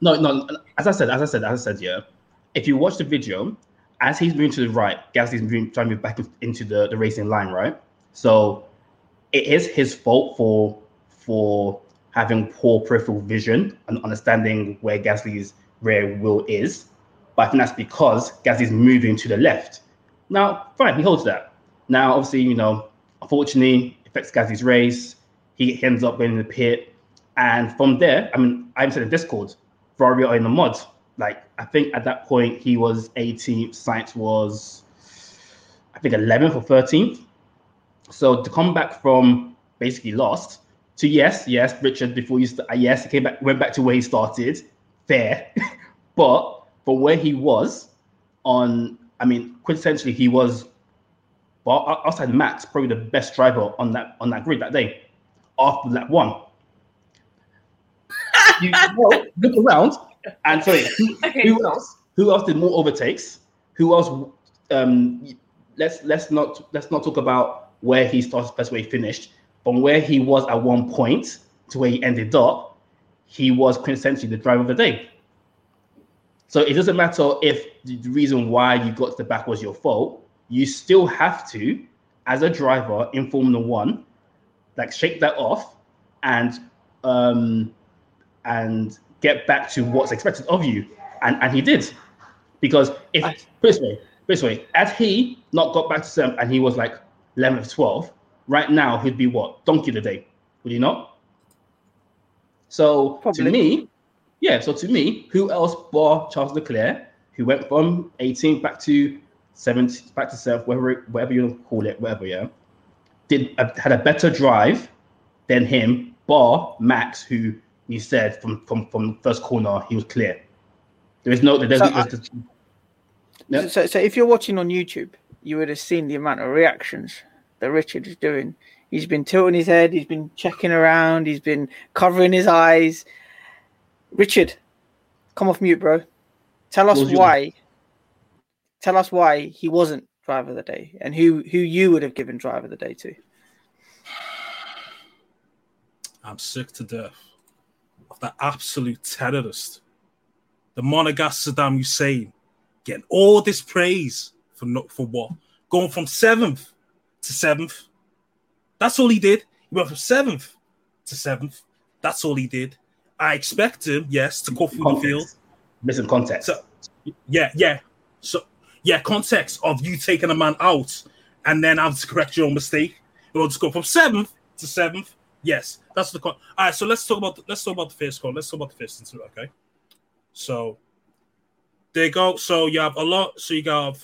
No, no. As I said, as I said, as I said, yeah. If you watch the video, as he's moving to the right, Gasly's moving, trying to move back into the, the racing line, right? So it is his fault for for having poor peripheral vision and understanding where Gasly's rear wheel is. But I think that's because Gasly's moving to the left. Now, fine, he holds that. Now, obviously, you know, unfortunately, affects Gasly's race. he ends up going in the pit. And from there, I mean, I'm saying Discord, Ferrari are in the mud. Like, I think at that point he was 18th, Sainz was, I think, 11th or 13th. So to come back from basically lost to yes, yes, Richard, before you, st- yes, he came back, went back to where he started, fair. (laughs) but for where he was on, I mean, quintessentially, he was, well, outside Max, probably the best driver on that on that grid that day after lap one. (laughs) you know, look around and sorry, who, who else? Who else did more overtakes? Who else? Um, let's let's not let's not talk about where he started, best where he finished. From where he was at one point to where he ended up, he was quintessentially the driver of the day. So it doesn't matter if the reason why you got to the back was your fault. You still have to, as a driver in Formula One, like shake that off and um and get back to what's expected of you. And and he did. Because if I, this way, this way, had he not got back to seven and he was like 11th, 12th, right now he'd be what? Donkey the day, would he not? So Probably. to me, yeah, so to me, who else bar Charles Leclerc, who went from 18th back to 7th, back to 7th, whatever, whatever you call it, whatever, yeah, did uh, had a better drive than him, bar Max, who you said from from from first corner he was clear. There is no there's, so, there's, there's, no. so, so if you're watching on YouTube, you would have seen the amount of reactions that Richard is doing. He's been tilting his head, he's been checking around, he's been covering his eyes. Richard, come off mute, bro. Tell us why. Tell us why he wasn't driver of the day and who who you would have given driver of the day to. I'm sick to death of the absolute terrorist, the monegasque Saddam Hussein, getting all this praise for not for what? Going from seventh to seventh. That's all he did. He went from seventh to seventh. That's all he did. I expect him, yes, to go through context. the field. Missing context. So, yeah, yeah. So, yeah, context of you taking a man out and then have to correct your own mistake. We'll just go from seventh to seventh. Yes, that's the con. All right, so let's talk about let's talk about the first call. Let's talk about the first incident, okay? So there you go. So you have a lot. So you have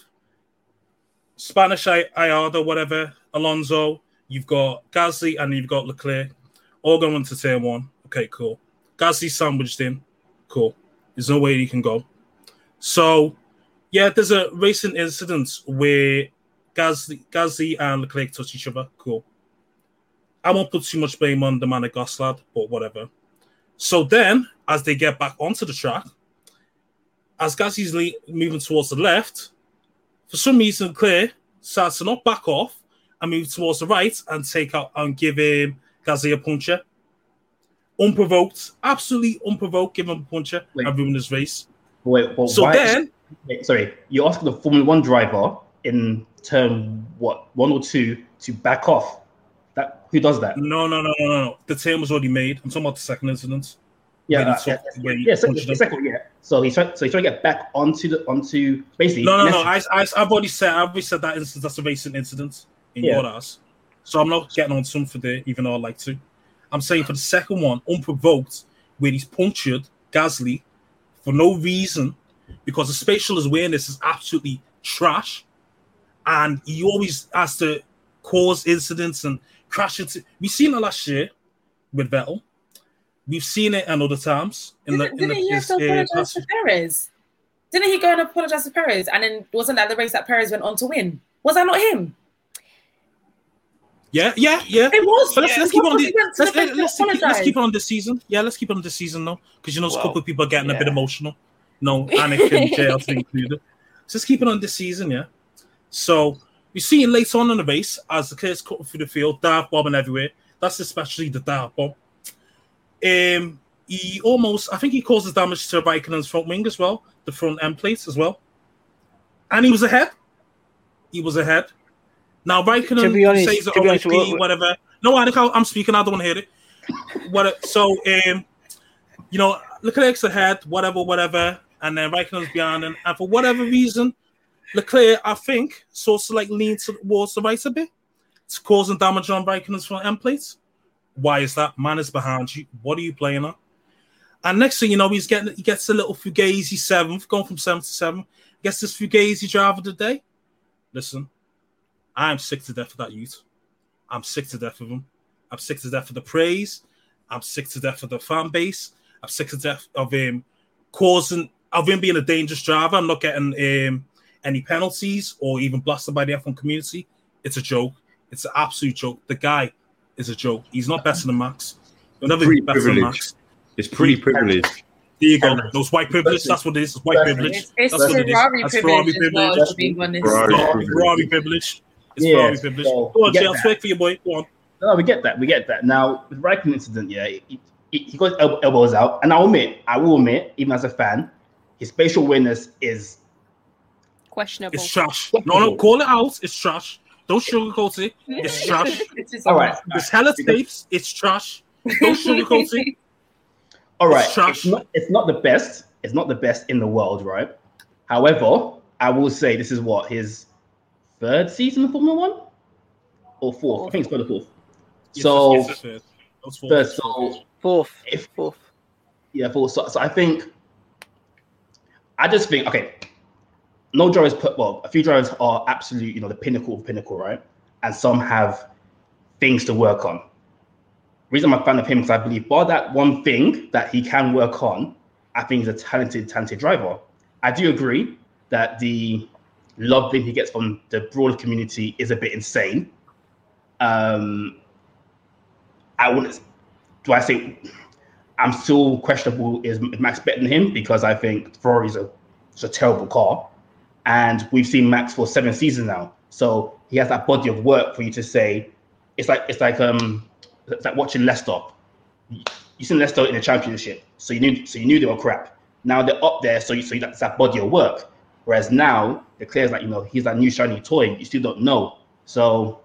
Spanish Ayardo, whatever, Alonso. You've got Gasly and you've got Leclerc, all going to turn one. Okay, cool. Gasly sandwiched in. Cool. There's no way he can go. So, yeah, there's a recent incident where Gasly, Gasly and Leclerc touch each other. Cool. I won't put too much blame on the man at Goslad, but whatever. So then, as they get back onto the track, as Gasly's le- moving towards the left, for some reason, Claire starts to not back off and move towards the right and take out and give him Gasly a puncher unprovoked, absolutely unprovoked, give him a puncher wait. and ruin his race. Wait, well, so then, wait, sorry, you're asking the Formula One driver in turn what one or two to back off. That who does that? No, no, no, no, no. The turn was already made. I'm talking about the second incident. Yeah, uh, yeah, yeah, yeah, second, second, yeah. So he's trying, so he's trying to get back onto the onto basically. No, no, no. I, I, I've already said, I've already said that instance. That's a recent incident in yeah. your ass. So I'm not getting on some for there, even though I'd like to. I'm saying for the second one, unprovoked, where he's punctured Gasly for no reason because the spatial awareness is absolutely trash. And he always has to cause incidents and crash into. We've seen it last year with Vettel. We've seen it and other times. In didn't, the, in didn't the, he also apologize to Perez? Didn't he go and apologize to Perez? And then wasn't that the race that Perez went on to win? Was that not him? Yeah, yeah, yeah. It was. let's, let's keep on. The, let's, let's, let's, keep, let's keep on this season. Yeah, let's keep on this season though, because you know, well, a couple of people are getting yeah. a bit emotional. No, (laughs) Anakin, JLT included. So let's keep it on this season, yeah. So we see it later on in the race as the kids cutting through the field, dive bombing everywhere. That's especially the dive bomb. Um, he almost, I think he causes damage to Raikkonen's front wing as well, the front end plates as well. And he was ahead. He was ahead. Now Raikkonen to honest, says to be honest, what, whatever. No, I I'm speaking. I don't want to hear it. What? So, um, you know, Leclerc's ahead, whatever, whatever, and then Raikkonen's behind, and, and for whatever reason, Leclerc, I think, sort of like lean towards the right a bit. It's causing damage on Raikkonen's front end plates. Why is that? Man is behind you. What are you playing at? And next thing you know, he's getting he gets a little fugazi seventh, going from seven to seven. Gets this fugazi driver of the day. Listen, I'm sick to death of that youth. I'm sick to death of them. I'm sick to death of the praise. I'm sick to death of the fan base. I'm sick to death of him causing of him being a dangerous driver. I'm not getting um, any penalties or even blasted by the F1 community. It's a joke. It's an absolute joke. The guy is a joke. He's not better than Max. He'll never be Pretty better than. Max. It's pretty privileged. There you go. Those white privilege. That's what it is. It's white privilege. It's, it's That's what it is. Ferrari That's privilege Ferrari privilege. to be honest. Ferrari Ferrari, privilege. Ferrari privilege. It's Yeah, Ferrari privilege. so Go on, we get Jay. I'll that. speak for your boy. Go on. No, we get that. We get that. Now, with Raikkonen incident, yeah, he, he, he got his elbow, elbows out, and I'll admit, I will admit, even as a fan, his spatial awareness is Questionable. It's trash. No, no, call it out. It's trash. Don't sugarcoat it. (laughs) It's trash. It is all right. It's hella tapes. It's trash. Don't sugarcoat it. (laughs) All right, It's trash. it's not, it's not the best. It's not the best in the world, right? However, I will say this is what his third season of Formula One or fourth. I think it's third or fourth. Yes, So yes, yes, yes. Third. So Fourth. If- Fourth. yeah, fourth. So, so I think. I just think okay. No drivers put well. A few drivers are absolute, you know, the pinnacle of pinnacle, right? And some have things to work on. Reason I'm a fan of him because I believe, bar that one thing that he can work on, I think he's a talented, talented driver. I do agree that the love thing he gets from the broader community is a bit insane. Um, I wouldn't. Do I say I'm still questionable? Is Max better than him? Because I think Ferrari's a it's a terrible car, and we've seen Max for seven seasons now. So he has that body of work for you to say. It's like it's like um it's like watching Leicester. You seen Leicester in the championship, so you knew so you knew they were crap. Now they're up there, so you so that's that body of work. Whereas now Leclerc's like you know he's that new shiny toy. You still don't know. So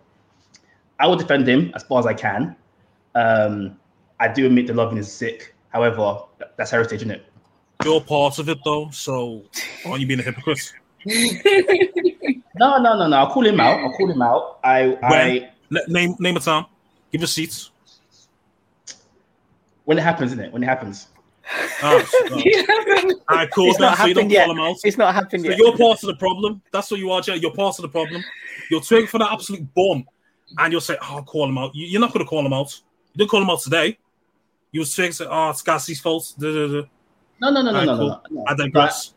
I will defend him as far as I can. Um, I do admit the loving is sick. However, that's heritage, isn't it? You're part of it though, so aren't you being a hypocrite? (laughs) No, no, no, no. I'll call him out. I'll call him out. I, I Let, name name a time. Give us seats. when it happens, isn't it? When it happens. Ah, (laughs) so- I called It's not them so you don't happened yet. call them out. It's not happened So yet. you're part of the problem. That's what you are, Jay. You're part of the problem. You're twigging for that absolute bum, and you'll say, "Oh, I'll call him out." You- You're not going to call him out. You didn't call him out today. You was twigging, say, "Oh, it's Gasly's fault." Da, da, da. No, no, no, no, no, cool. no, no. I digress.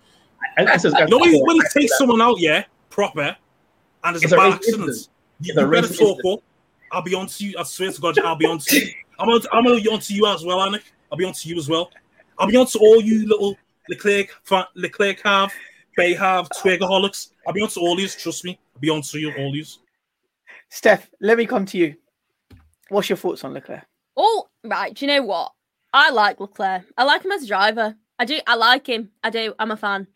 I, I, says, You know when he, when he I say takes that- someone out, yeah, proper, and there's It's a a bad accident. You, It's a you better talk incident. up. I'll be on to you. I swear to God, I'll be on to you. I'm on, I'm on to you as well, Anik. I'll be on to you as well. I'll be on to all you little Leclerc, Leclerc have, Bay have, Twigaholics. I'll be on to all these. Trust me. I'll be on to you, all these. Steph, let me come to you. What's your thoughts on Leclerc? Oh, right. Do you know what? I like Leclerc. I like him as a driver. I do. I like him. I do. I'm a fan.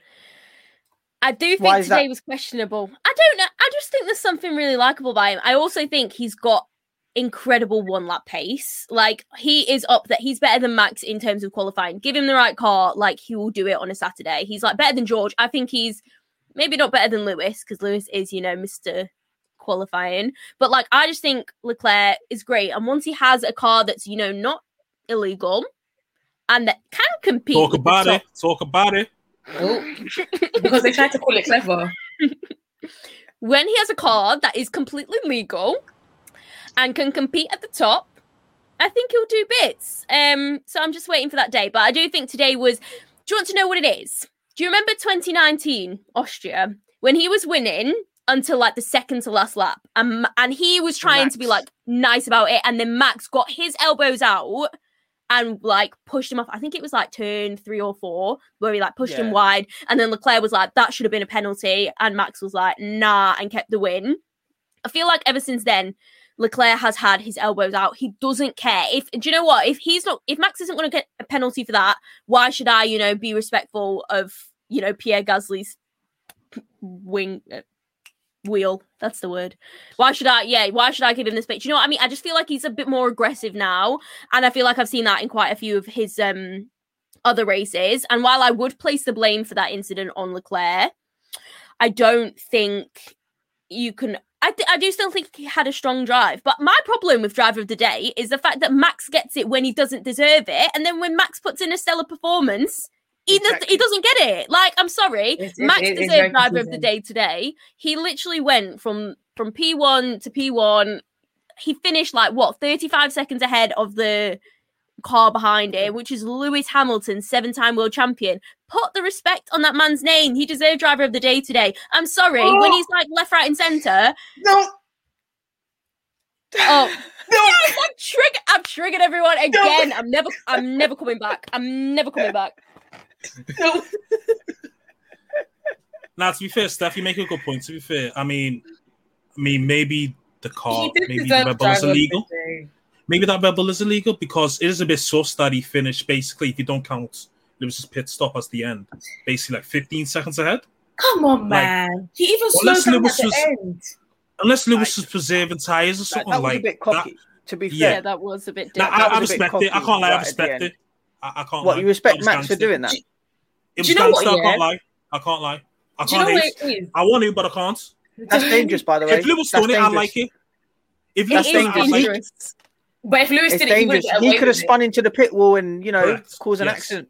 I do think is that? today was questionable. I don't know. I just think there's something really likable by him. I also think he's got incredible one lap pace. Like he is up that He's better than Max in terms of qualifying. Give him the right car, like he will do it on a Saturday. He's like better than George. I think he's maybe not better than Lewis because Lewis is, you know, Mister qualifying. But like I just think Leclerc is great. And once he has a car that's, you know, not illegal and that can compete. Talk about top- it. Talk about it. Oh, (laughs) because they tried to call it clever. (laughs) when he has a car that is completely legal and can compete at the top, I think he'll do bits. Um, so I'm just waiting for that day. But I do think today was. Do you want to know what it is? Do you remember 2019 Austria when he was winning until like the second to last lap, and and he was trying to be like nice about it, and then Max got his elbows out and like pushed him off. I think it was like turn three or four where he like pushed him wide, and then Leclerc was like, "That should have been a penalty," and Max was like, "Nah," and kept the win. I feel like ever since then, Leclerc has had his elbows out. He doesn't care. If do you know what? If he's not, if Max isn't going to get a penalty for that, why should I, you know, be respectful of you know Pierre Gasly's wing uh, wheel? That's the word. Why should I? Yeah, why should I give him this bit? Do you know what I mean? I just feel like he's a bit more aggressive now, and I feel like I've seen that in quite a few of his um other races. And while I would place the blame for that incident on Leclerc, I don't think you can I, th- I do still think he had a strong drive, but my problem with driver of the day is the fact that Max gets it when he doesn't deserve it, and then when Max puts in a stellar performance, he, does, Exactly. he doesn't get it. Like I'm sorry, It's- Max it- deserved driver of the day today. He literally went from from P1 to P1. He finished like what 35 seconds ahead of the car behind him, which is Lewis Hamilton, seven-time world champion. Put the respect on that man's name. He deserved driver of the day today. I'm sorry oh. when Oh. he's like left, right, and center. No, Oh, (laughs) no. yes, I'm triggered. I'm triggered everyone again. I'm never. I'm never coming back. I'm never coming back. no. (laughs) Now, to be fair, Steph, you make a good point. To be fair, I mean, I mean, maybe the car, maybe the deserve Red Bull is driver of the illegal. day. Maybe that Red Bull is illegal because it is a bit sus that he finished basically, if you don't count Lewis's pit stop as the end, basically like 15 seconds ahead. Come on, Like- man. He even slowed Unless down Lewis at the was- end. Unless Lewis Like- was preserving tires or something that was like a bit that. cocky. To be fair, Yeah. Yeah, that was a bit. Nah, different. I, I that bit respect it. I can't lie. I right at the respect it. I, I can't what lie. you respect That was Max for doing that? It Do you know what, gangster. I can't lie. I can't lie. I Do you know can't what it is? I want to, but I can't. That's dangerous, by the way. If Lewis That's done it, I like it. If That's Lewis done it, I dangerous. like it. Dangerous. But if Lewis It's did it, he dangerous. get He could have with it. spun into the pit wall and you know Correct. caused an Yes. accident.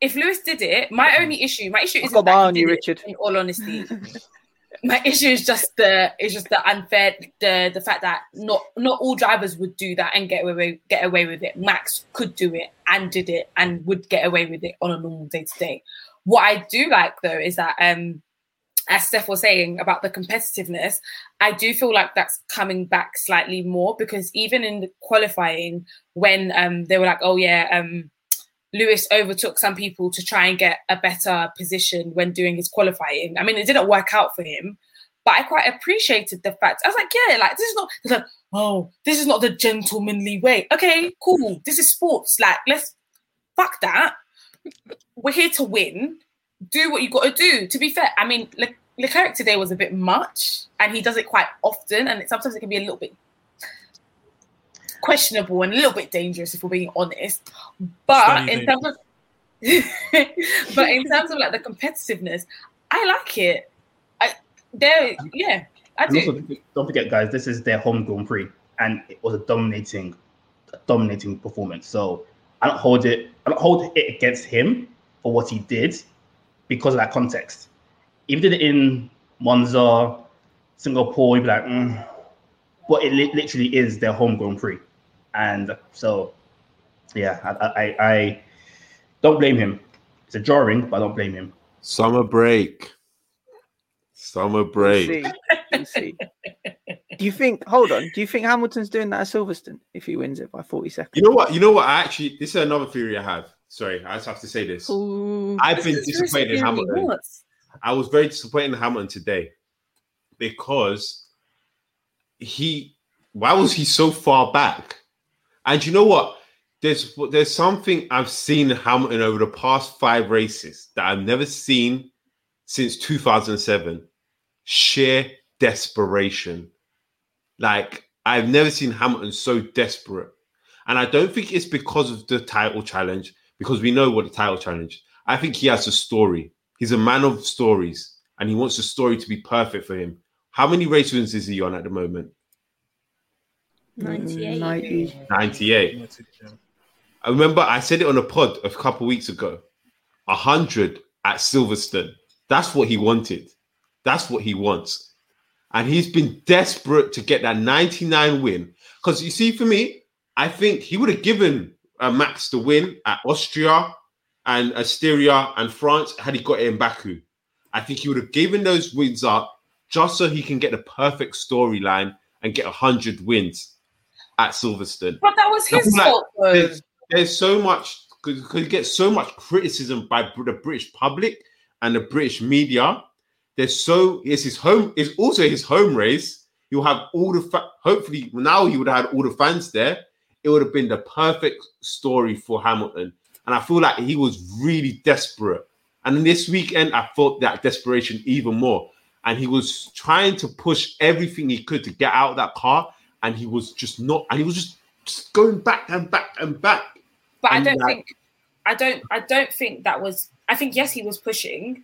If Lewis did it, my only issue, my issue is got my eye that on you, did it, In all honesty, (laughs) my issue is just the it's just the unfair the the fact that not not all drivers would do that and get away get away with it. Max could do it and did it and would get away with it on a normal day to day. What I do like though is that um as Steph was saying about the competitiveness, I do feel like that's coming back slightly more because even in the qualifying, when um, they were like, oh yeah, um, Lewis overtook some people to try and get a better position when doing his qualifying. I mean, it didn't work out for him, but I quite appreciated the fact. I was like, yeah, like this is not. Like, oh, this is not the gentlemanly way. Okay, cool. This is sports. Like, let's fuck that. We're here to win. Do what you got to do. To be fair, I mean, Le- Leclerc today was a bit much, and he does it quite often, and it, sometimes it can be a little bit questionable and a little bit dangerous if we're being honest. But in terms of (laughs) but in terms of like the competitiveness, I like it. I there, yeah, I do. also, don't forget, guys, this is their home Grand Prix, and it was a dominating, a dominating performance. So I don't hold it, I don't hold it against him for what he did because of that context. If he did it in Monza, Singapore, you'd be like, mm. but it li- literally is their home Grand Prix, and so yeah, I, I, I don't blame him. It's a drawing, but I don't blame him. Summer break. Summer We'll break. see. We'll see. Do you think? Hold on. Do you think Hamilton's doing that at Silverstone if he wins it by forty seconds? You know what? You know what? I actually this is another theory I have. Sorry, I just have to say this. Ooh. I've been This is disappointed in Hamilton. what? I was very disappointed in Hamilton today because he why was he so far back? And you know what? There's there's something I've seen in Hamilton over the past five races that I've never seen since 2007. Sheer desperation. Like I've never seen Hamilton so desperate. And I don't think it's because of the title challenge, because we know what the title challenge. I think he has a story. He's a man of stories, and he wants the story to be perfect for him. How many race wins is he on at the moment? 98. 90. 98. I remember I said it on a pod a couple weeks ago. 100 at Silverstone. That's what he wanted. That's what he wants. And he's been desperate to get that 99 win. Because you see, for me, I think he would have given uh, Max the win at Austria and Asteria and France had he got it in Baku. I think he would have given those wins up just so he can get the perfect storyline and get 100 wins at Silverstone But that was his fault, though. there's, there's so much because he gets so much criticism by the British public and the British media. There's so it's his home. It's also his home race. You'll have all the fa- hopefully now he would have had all the fans there. It would have been the perfect story for Hamilton, and I feel like he was really desperate. And this weekend, I felt that desperation even more. And he was trying to push everything he could to get out of that car, and he was just not. And he was just just going back and back and back. But I don't that- think I don't I don't think that was I think yes he was pushing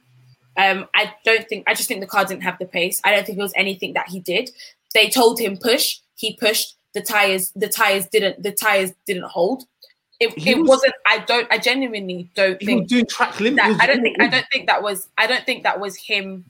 Um, I don't think. I just think the car didn't have the pace. I don't think it was anything that he did. They told him push. He pushed. The tires. The tires didn't. The tires didn't hold. It, He it was- was, not I don't. I genuinely don't He think was doing track limit. that I don't think I don't think that was I don't think that was him.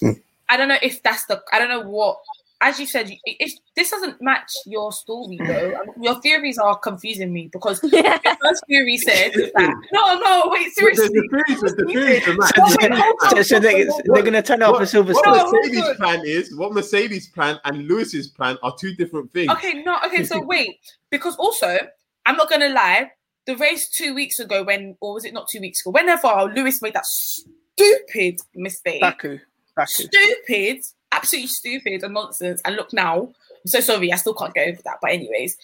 Hmm. I don't know if that's the I don't know what as you said if this doesn't match your story hmm. though um, your theories are confusing me because (laughs) Yeah. the first theory said (laughs) that no no wait seriously the theories, the theories are. So, wait, hold on. so, so they, they're going to turn it off a silver Silverstone. What No, Mercedes' on. plan is, what Mercedes' plan and Lewis's plan are two different things. okay no okay so (laughs) wait because also I'm not gonna lie the race two weeks ago when or was it not two weeks ago whenever Lewis made that stupid mistake Baku. Baku. stupid, absolutely stupid and nonsense. And look now, I'm so sorry, I still can't get over that. But anyways,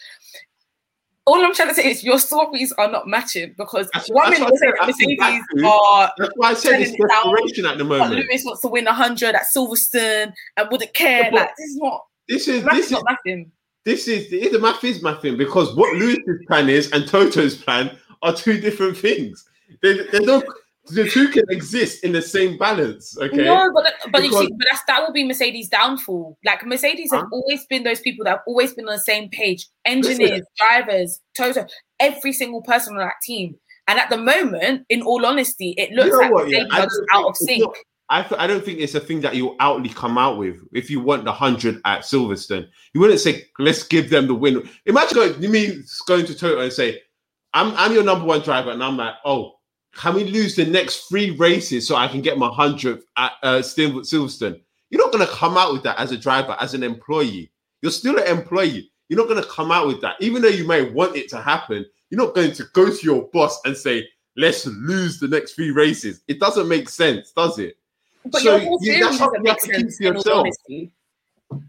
all I'm trying to say is your stories are not matching because That's- one that's minute said, Mercedes Baku- are That's why I said it's desperation at the moment. Lewis wants to win hundred at Silverstone and wouldn't care. But- Like this is not This is this is not nothing. This is the the math is mathing because what Lewis's plan is and Toto's plan are two different things. They they don't the two can exist in the same balance. Okay. No, but but you Because- see, but that's that will be Mercedes' downfall. Like Mercedes have always been those people that have always been on the same page. Engineers, drivers, Toto, every single person on that team. And at the moment, in all honesty, it looks know like what, yeah, just out of sync. not- I, th- I don't think it's a thing that you'll outly come out with if you want the 100 at Silverstone. You wouldn't say, let's give them the win. Imagine going, you mean going to Toto and say, I'm, I'm your number one driver, and I'm like, oh, can we lose the next three races so I can get my 100th at uh, Sil- Silverstone? You're not going to come out with that as a driver, as an employee. You're still an employee. You're not going to come out with that. Even though you may want it to happen, you're not going to go to your boss and say, let's lose the next three races. It doesn't make sense, does it? But So your whole you- that's something you have to keep to yourself.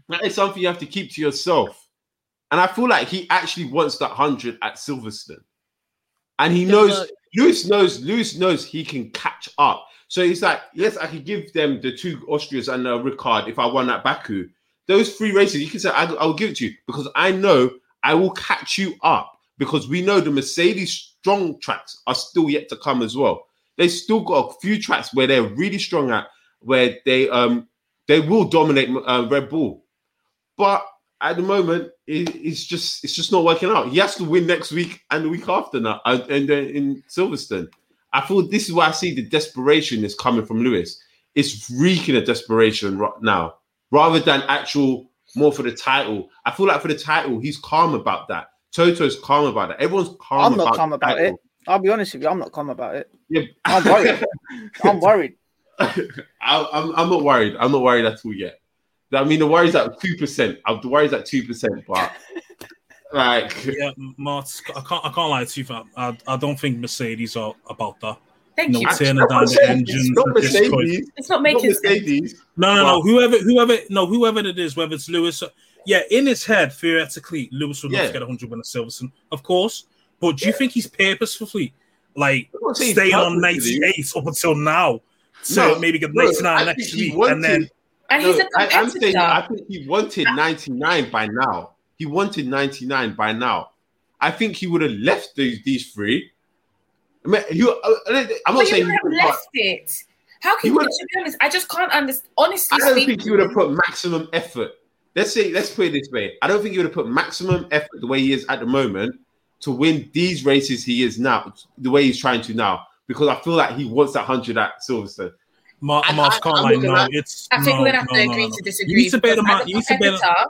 That is something you have to keep to yourself. And I feel like he actually wants that 100 at Silverstone. And he knows, Lewis knows, Lewis knows he can catch up. So he's like, yes, I could give them the two Austrias and uh, Ricard if I won at Baku. Those three races, you can say, I, I'll give it to you because I know I will catch you up because we know the Mercedes strong tracks are still yet to come as well. They still got a few tracks where they're really strong at, where they um they will dominate uh, Red Bull. But at the moment, it, it's just it's just not working out. He has to win next week and the week after that, and, and then in Silverstone. I feel this is why I see the desperation is coming from Lewis. It's reeking of desperation right now, rather than actual more for the title. I feel like for the title, he's calm about that. Toto's calm about that. Everyone's calm. I'm not about calm about it. I'll be honest with you. I'm not calm about it. Yeah. I'm worried. (laughs) I'm worried. (laughs) I, I'm, I'm not worried. I'm not worried at all yet. I mean, the worry's at two percent. Uh, the worry's at two percent, but (laughs) like, Yeah, Mart, I can't, I can't lie to you. fam. I, I don't think Mercedes are about that. Thank No, you. it's- turning Not down the Mercedes, engine not at this point. Mercedes, It's not not making sense. Mercedes. No, no, no. Whoever, whoever, no, whoever it is, whether it's Lewis, or, yeah, in his head, theoretically, Lewis would love Yeah. to get 100 win at Silverstone, of course. But do you think he's purposefully, like, I'm not saying staying on purposely. 98 up until now, to No, maybe get no, 99 next he week, wanted- and then And No, he's a I, I'm competitor. saying I think he wanted 99 by now. He wanted 99 by now. I think he would have left these these three. I mean, you, uh, I'm not but saying you he would would have have- left it. How can you, to be honest, I just can't understand. Honestly I don't speaking, think he would have put maximum effort. Let's say, let's put it this way. I don't think he would have put maximum effort the way he is at the moment to win these races he is now, the way he's trying to now, because I feel like he wants that 100 at Silverstone. Mar- I- Mars I- can't I'm lie. looking No, at- it's. I think no, we're gonna have no, to agree no. to disagree. You need to bear in because mind. You need to bear. competitor,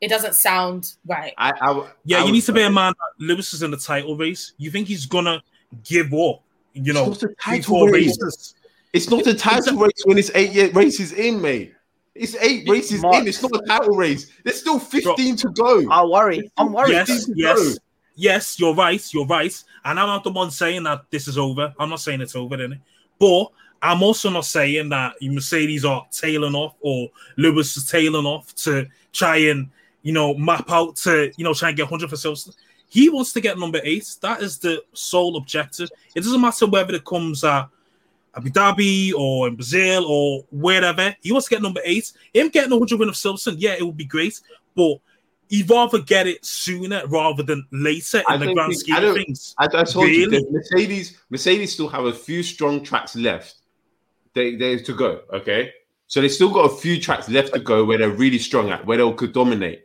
it doesn't sound right. I, I, Yeah, I you need to bear in mind that Lewis is in the title race. You think he's gonna give up? You know, It's not a title race. races. It's not a title race when it's eight year races in, mate. It's eight races Mark- in. It's not a title race. There's still 15 to go. I worry. I'm worried. Yes, yes, go. Yes. You're right. You're right. And I'm not the one saying that this is over. I'm not saying it's over, then. But I'm also not saying that Mercedes are tailing off or Lewis is tailing off to try and you know map out to you know try and get 100 for Silverstone. He wants to get number eight. That is the sole objective. It doesn't matter whether it comes at Abu Dhabi or in Brazil or wherever. He wants to get number eight. Him getting 100 win of Silverstone, yeah, it would be great. But he'd rather get it sooner rather than later in the grand scheme of things. I, I told you, Really? that Mercedes, Mercedes still have a few strong tracks left they they to go. Okay, so they still got a few tracks left to go where they're really strong at, where they could dominate.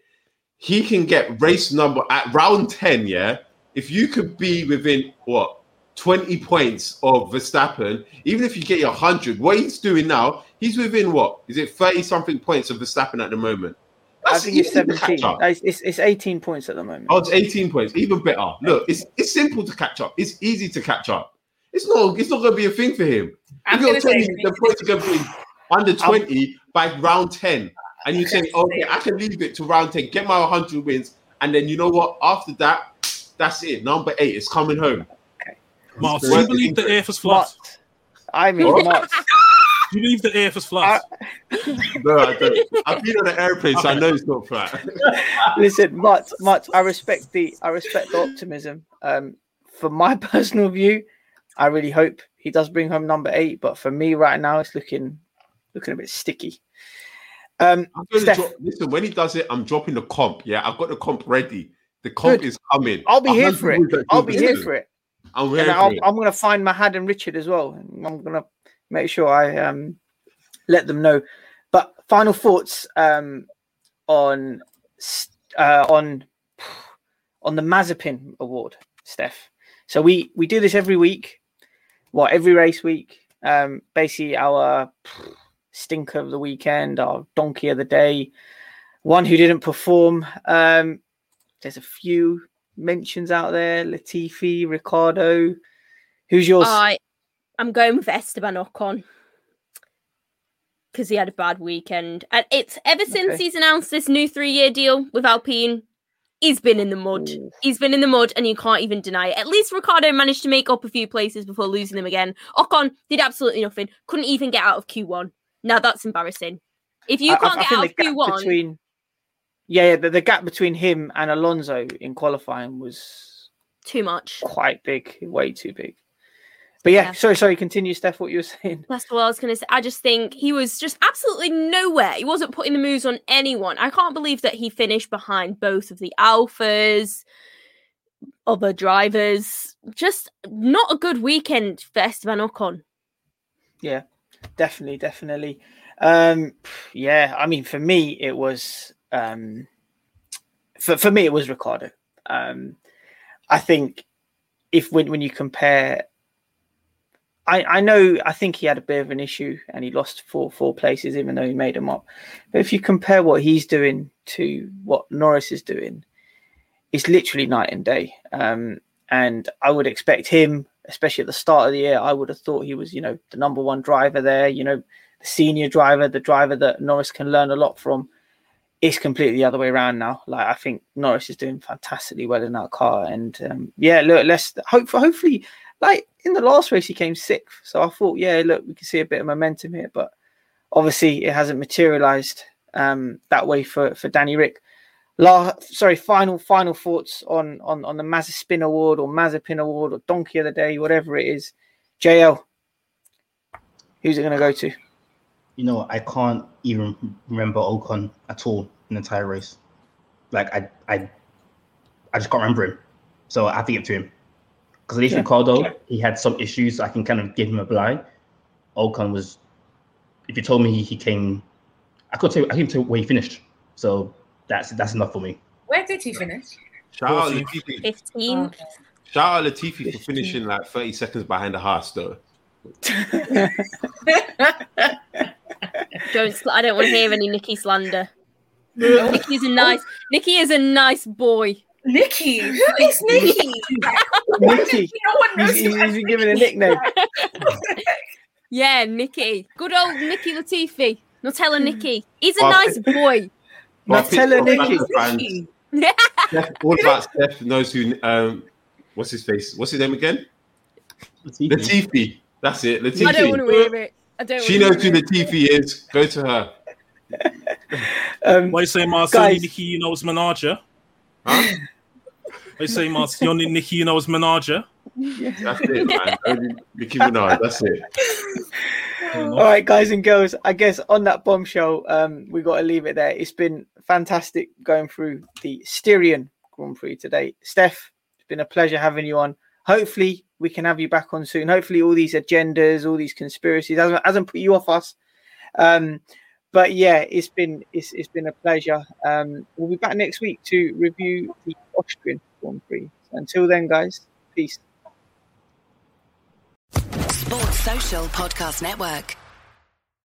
He can get race number at round ten. Yeah, if you could be within what 20 points of Verstappen, even if you get your 100, what he's doing now, he's within what? Is it 30 something points of Verstappen at the moment? I think it's easy to catch 17. It's, it's, it's 18 points at the moment. Oh, it's 18 points, even better. Look, it's it's simple to catch up. It's easy to catch up. It's not it's not gonna be a thing for him. I'm if you're gonna telling say me the points are gonna be under 20 by round 10, and you say, okay, I can leave it to round 10, get my 100 wins, and then you know what? After that, that's it. Number eight is coming home. Okay. Mars, do you believe the earth is flat? Mott. I mean, What? (laughs) Mott. You believe the air is flat? No, I don't. I've been on an airplane, so I know it's not flat. (laughs) Listen, Mutt, Mutt, I respect the I respect the optimism. Um, for my (laughs) personal view, I really hope he does bring home number eight. But for me, right now, it's looking looking a bit sticky. Um, I'm gonna Steph, drop, listen, when he does it, I'm dropping the comp. Yeah, I've got the comp ready. The comp Good. is coming. I'll be I'm here for it. I'll be here for it. I'm, And I'll, for it. I'm going to find Mahad and Richard as well. I'm going to make sure I um, let them know. But final thoughts um, on uh, on on the Mazepin Award, Steph. So we we do this every week. What every race week? Um, basically, our stinker of the weekend, our donkey of the day, one who didn't perform. Um, there's a few mentions out there: Latifi, Ricciardo. Who's yours? I, I'm going with Esteban Ocon because he had a bad weekend, and it's ever since Okay. he's announced this new three-year deal with Alpine, he's been in the mud. Ooh. He's been in the mud, and you can't even deny it. At least Ricciardo managed to make up a few places before losing them again. Ocon did absolutely nothing. Couldn't even get out of Q1. Now that's embarrassing. If you I- I- can't I get out of Q1, between yeah, yeah the, the gap between him and Alonso in qualifying was too much. quite big, way too big. But yeah, Yeah. sorry, sorry. Continue, Steph. What you were (laughs) saying? That's what I was going to say. I just think he was just absolutely nowhere. He wasn't putting the moves on anyone. I can't believe that he finished behind both of the Alphas, other drivers. Just not a good weekend for Esteban Ocon. Yeah, definitely, definitely. Um, yeah, I mean, for me, it was um, for for me, it was Ricciardo. Um, I think if when when you compare, I I know I think he had a bit of an issue and he lost four four places even though he made them up. But if you compare what he's doing to what Norris is doing, it's literally night and day. Um, and I would expect him, especially at the start of the year, I would have thought he was, you know, the number one driver there, you know, the senior driver, the driver that Norris can learn a lot from. It's completely the other way around now. Like I think Norris is doing fantastically well in that car, and um, yeah, look, let's hope hopefully, like in the last race he came sixth, so I thought, yeah, look, we can see a bit of momentum here, but obviously it hasn't materialized um, that way for for Danny Rick. La, sorry, final final thoughts on on on the Mazepin Award or Mazepin Award or Donkey of the Day, whatever it is. JL, who's it going to go to? You know, I can't even remember Ocon at all in the entire race. Like I, I, I just can't remember him. So I give it to him. Because at least Yeah. Ricciardo, he had some issues. So I can kind of give him a blind. Ocon was, if you told me he, he came, I could tell you, I can tell where he finished. So that's that's enough for me. Where did he finish? Shout out Latifi. 15. Okay. Shout out Latifi for finishing like 30 seconds behind the Haas, though. Don't sl- I don't want to hear any Nikki slander. (laughs) Nicky's a nice Nicky is a nice boy. Nicky, who is Nicky? Nicky. (laughs) (laughs) no one He's, knows. he's, who he's been given a nickname. (laughs) Yeah, Nicky. Good old Nicky Latifi. Nutella Nicky. He's a nice boy. But I Nutella for Nicky. fans- Nicky. Steph, all about Steph knows who. Um, what's his face? What's his name again? Latifi. That's it. Latifi. I don't want to hear it. I don't She knows who hear it. Latifi is. Go to her. Um, Why you say Marcel Guys. Nicky you know is manager? Huh? They say Marcion in Nicki and I was Menager. Yeah. That's it, man. Nicki (laughs) Minaj, that's it. All right, guys and girls. I guess on that bombshell, um, we got to leave it there. It's been fantastic going through the Styrian Grand Prix today. Steph, it's been a pleasure having you on. Hopefully, we can have you back on soon. Hopefully, all these agendas, all these conspiracies hasn't, hasn't put you off us. Um, but yeah, it's been it's, it's been a pleasure. Um, we'll be back next week to review the Austrian Grand Prix. Until then, guys, peace. Sports Social Podcast Network.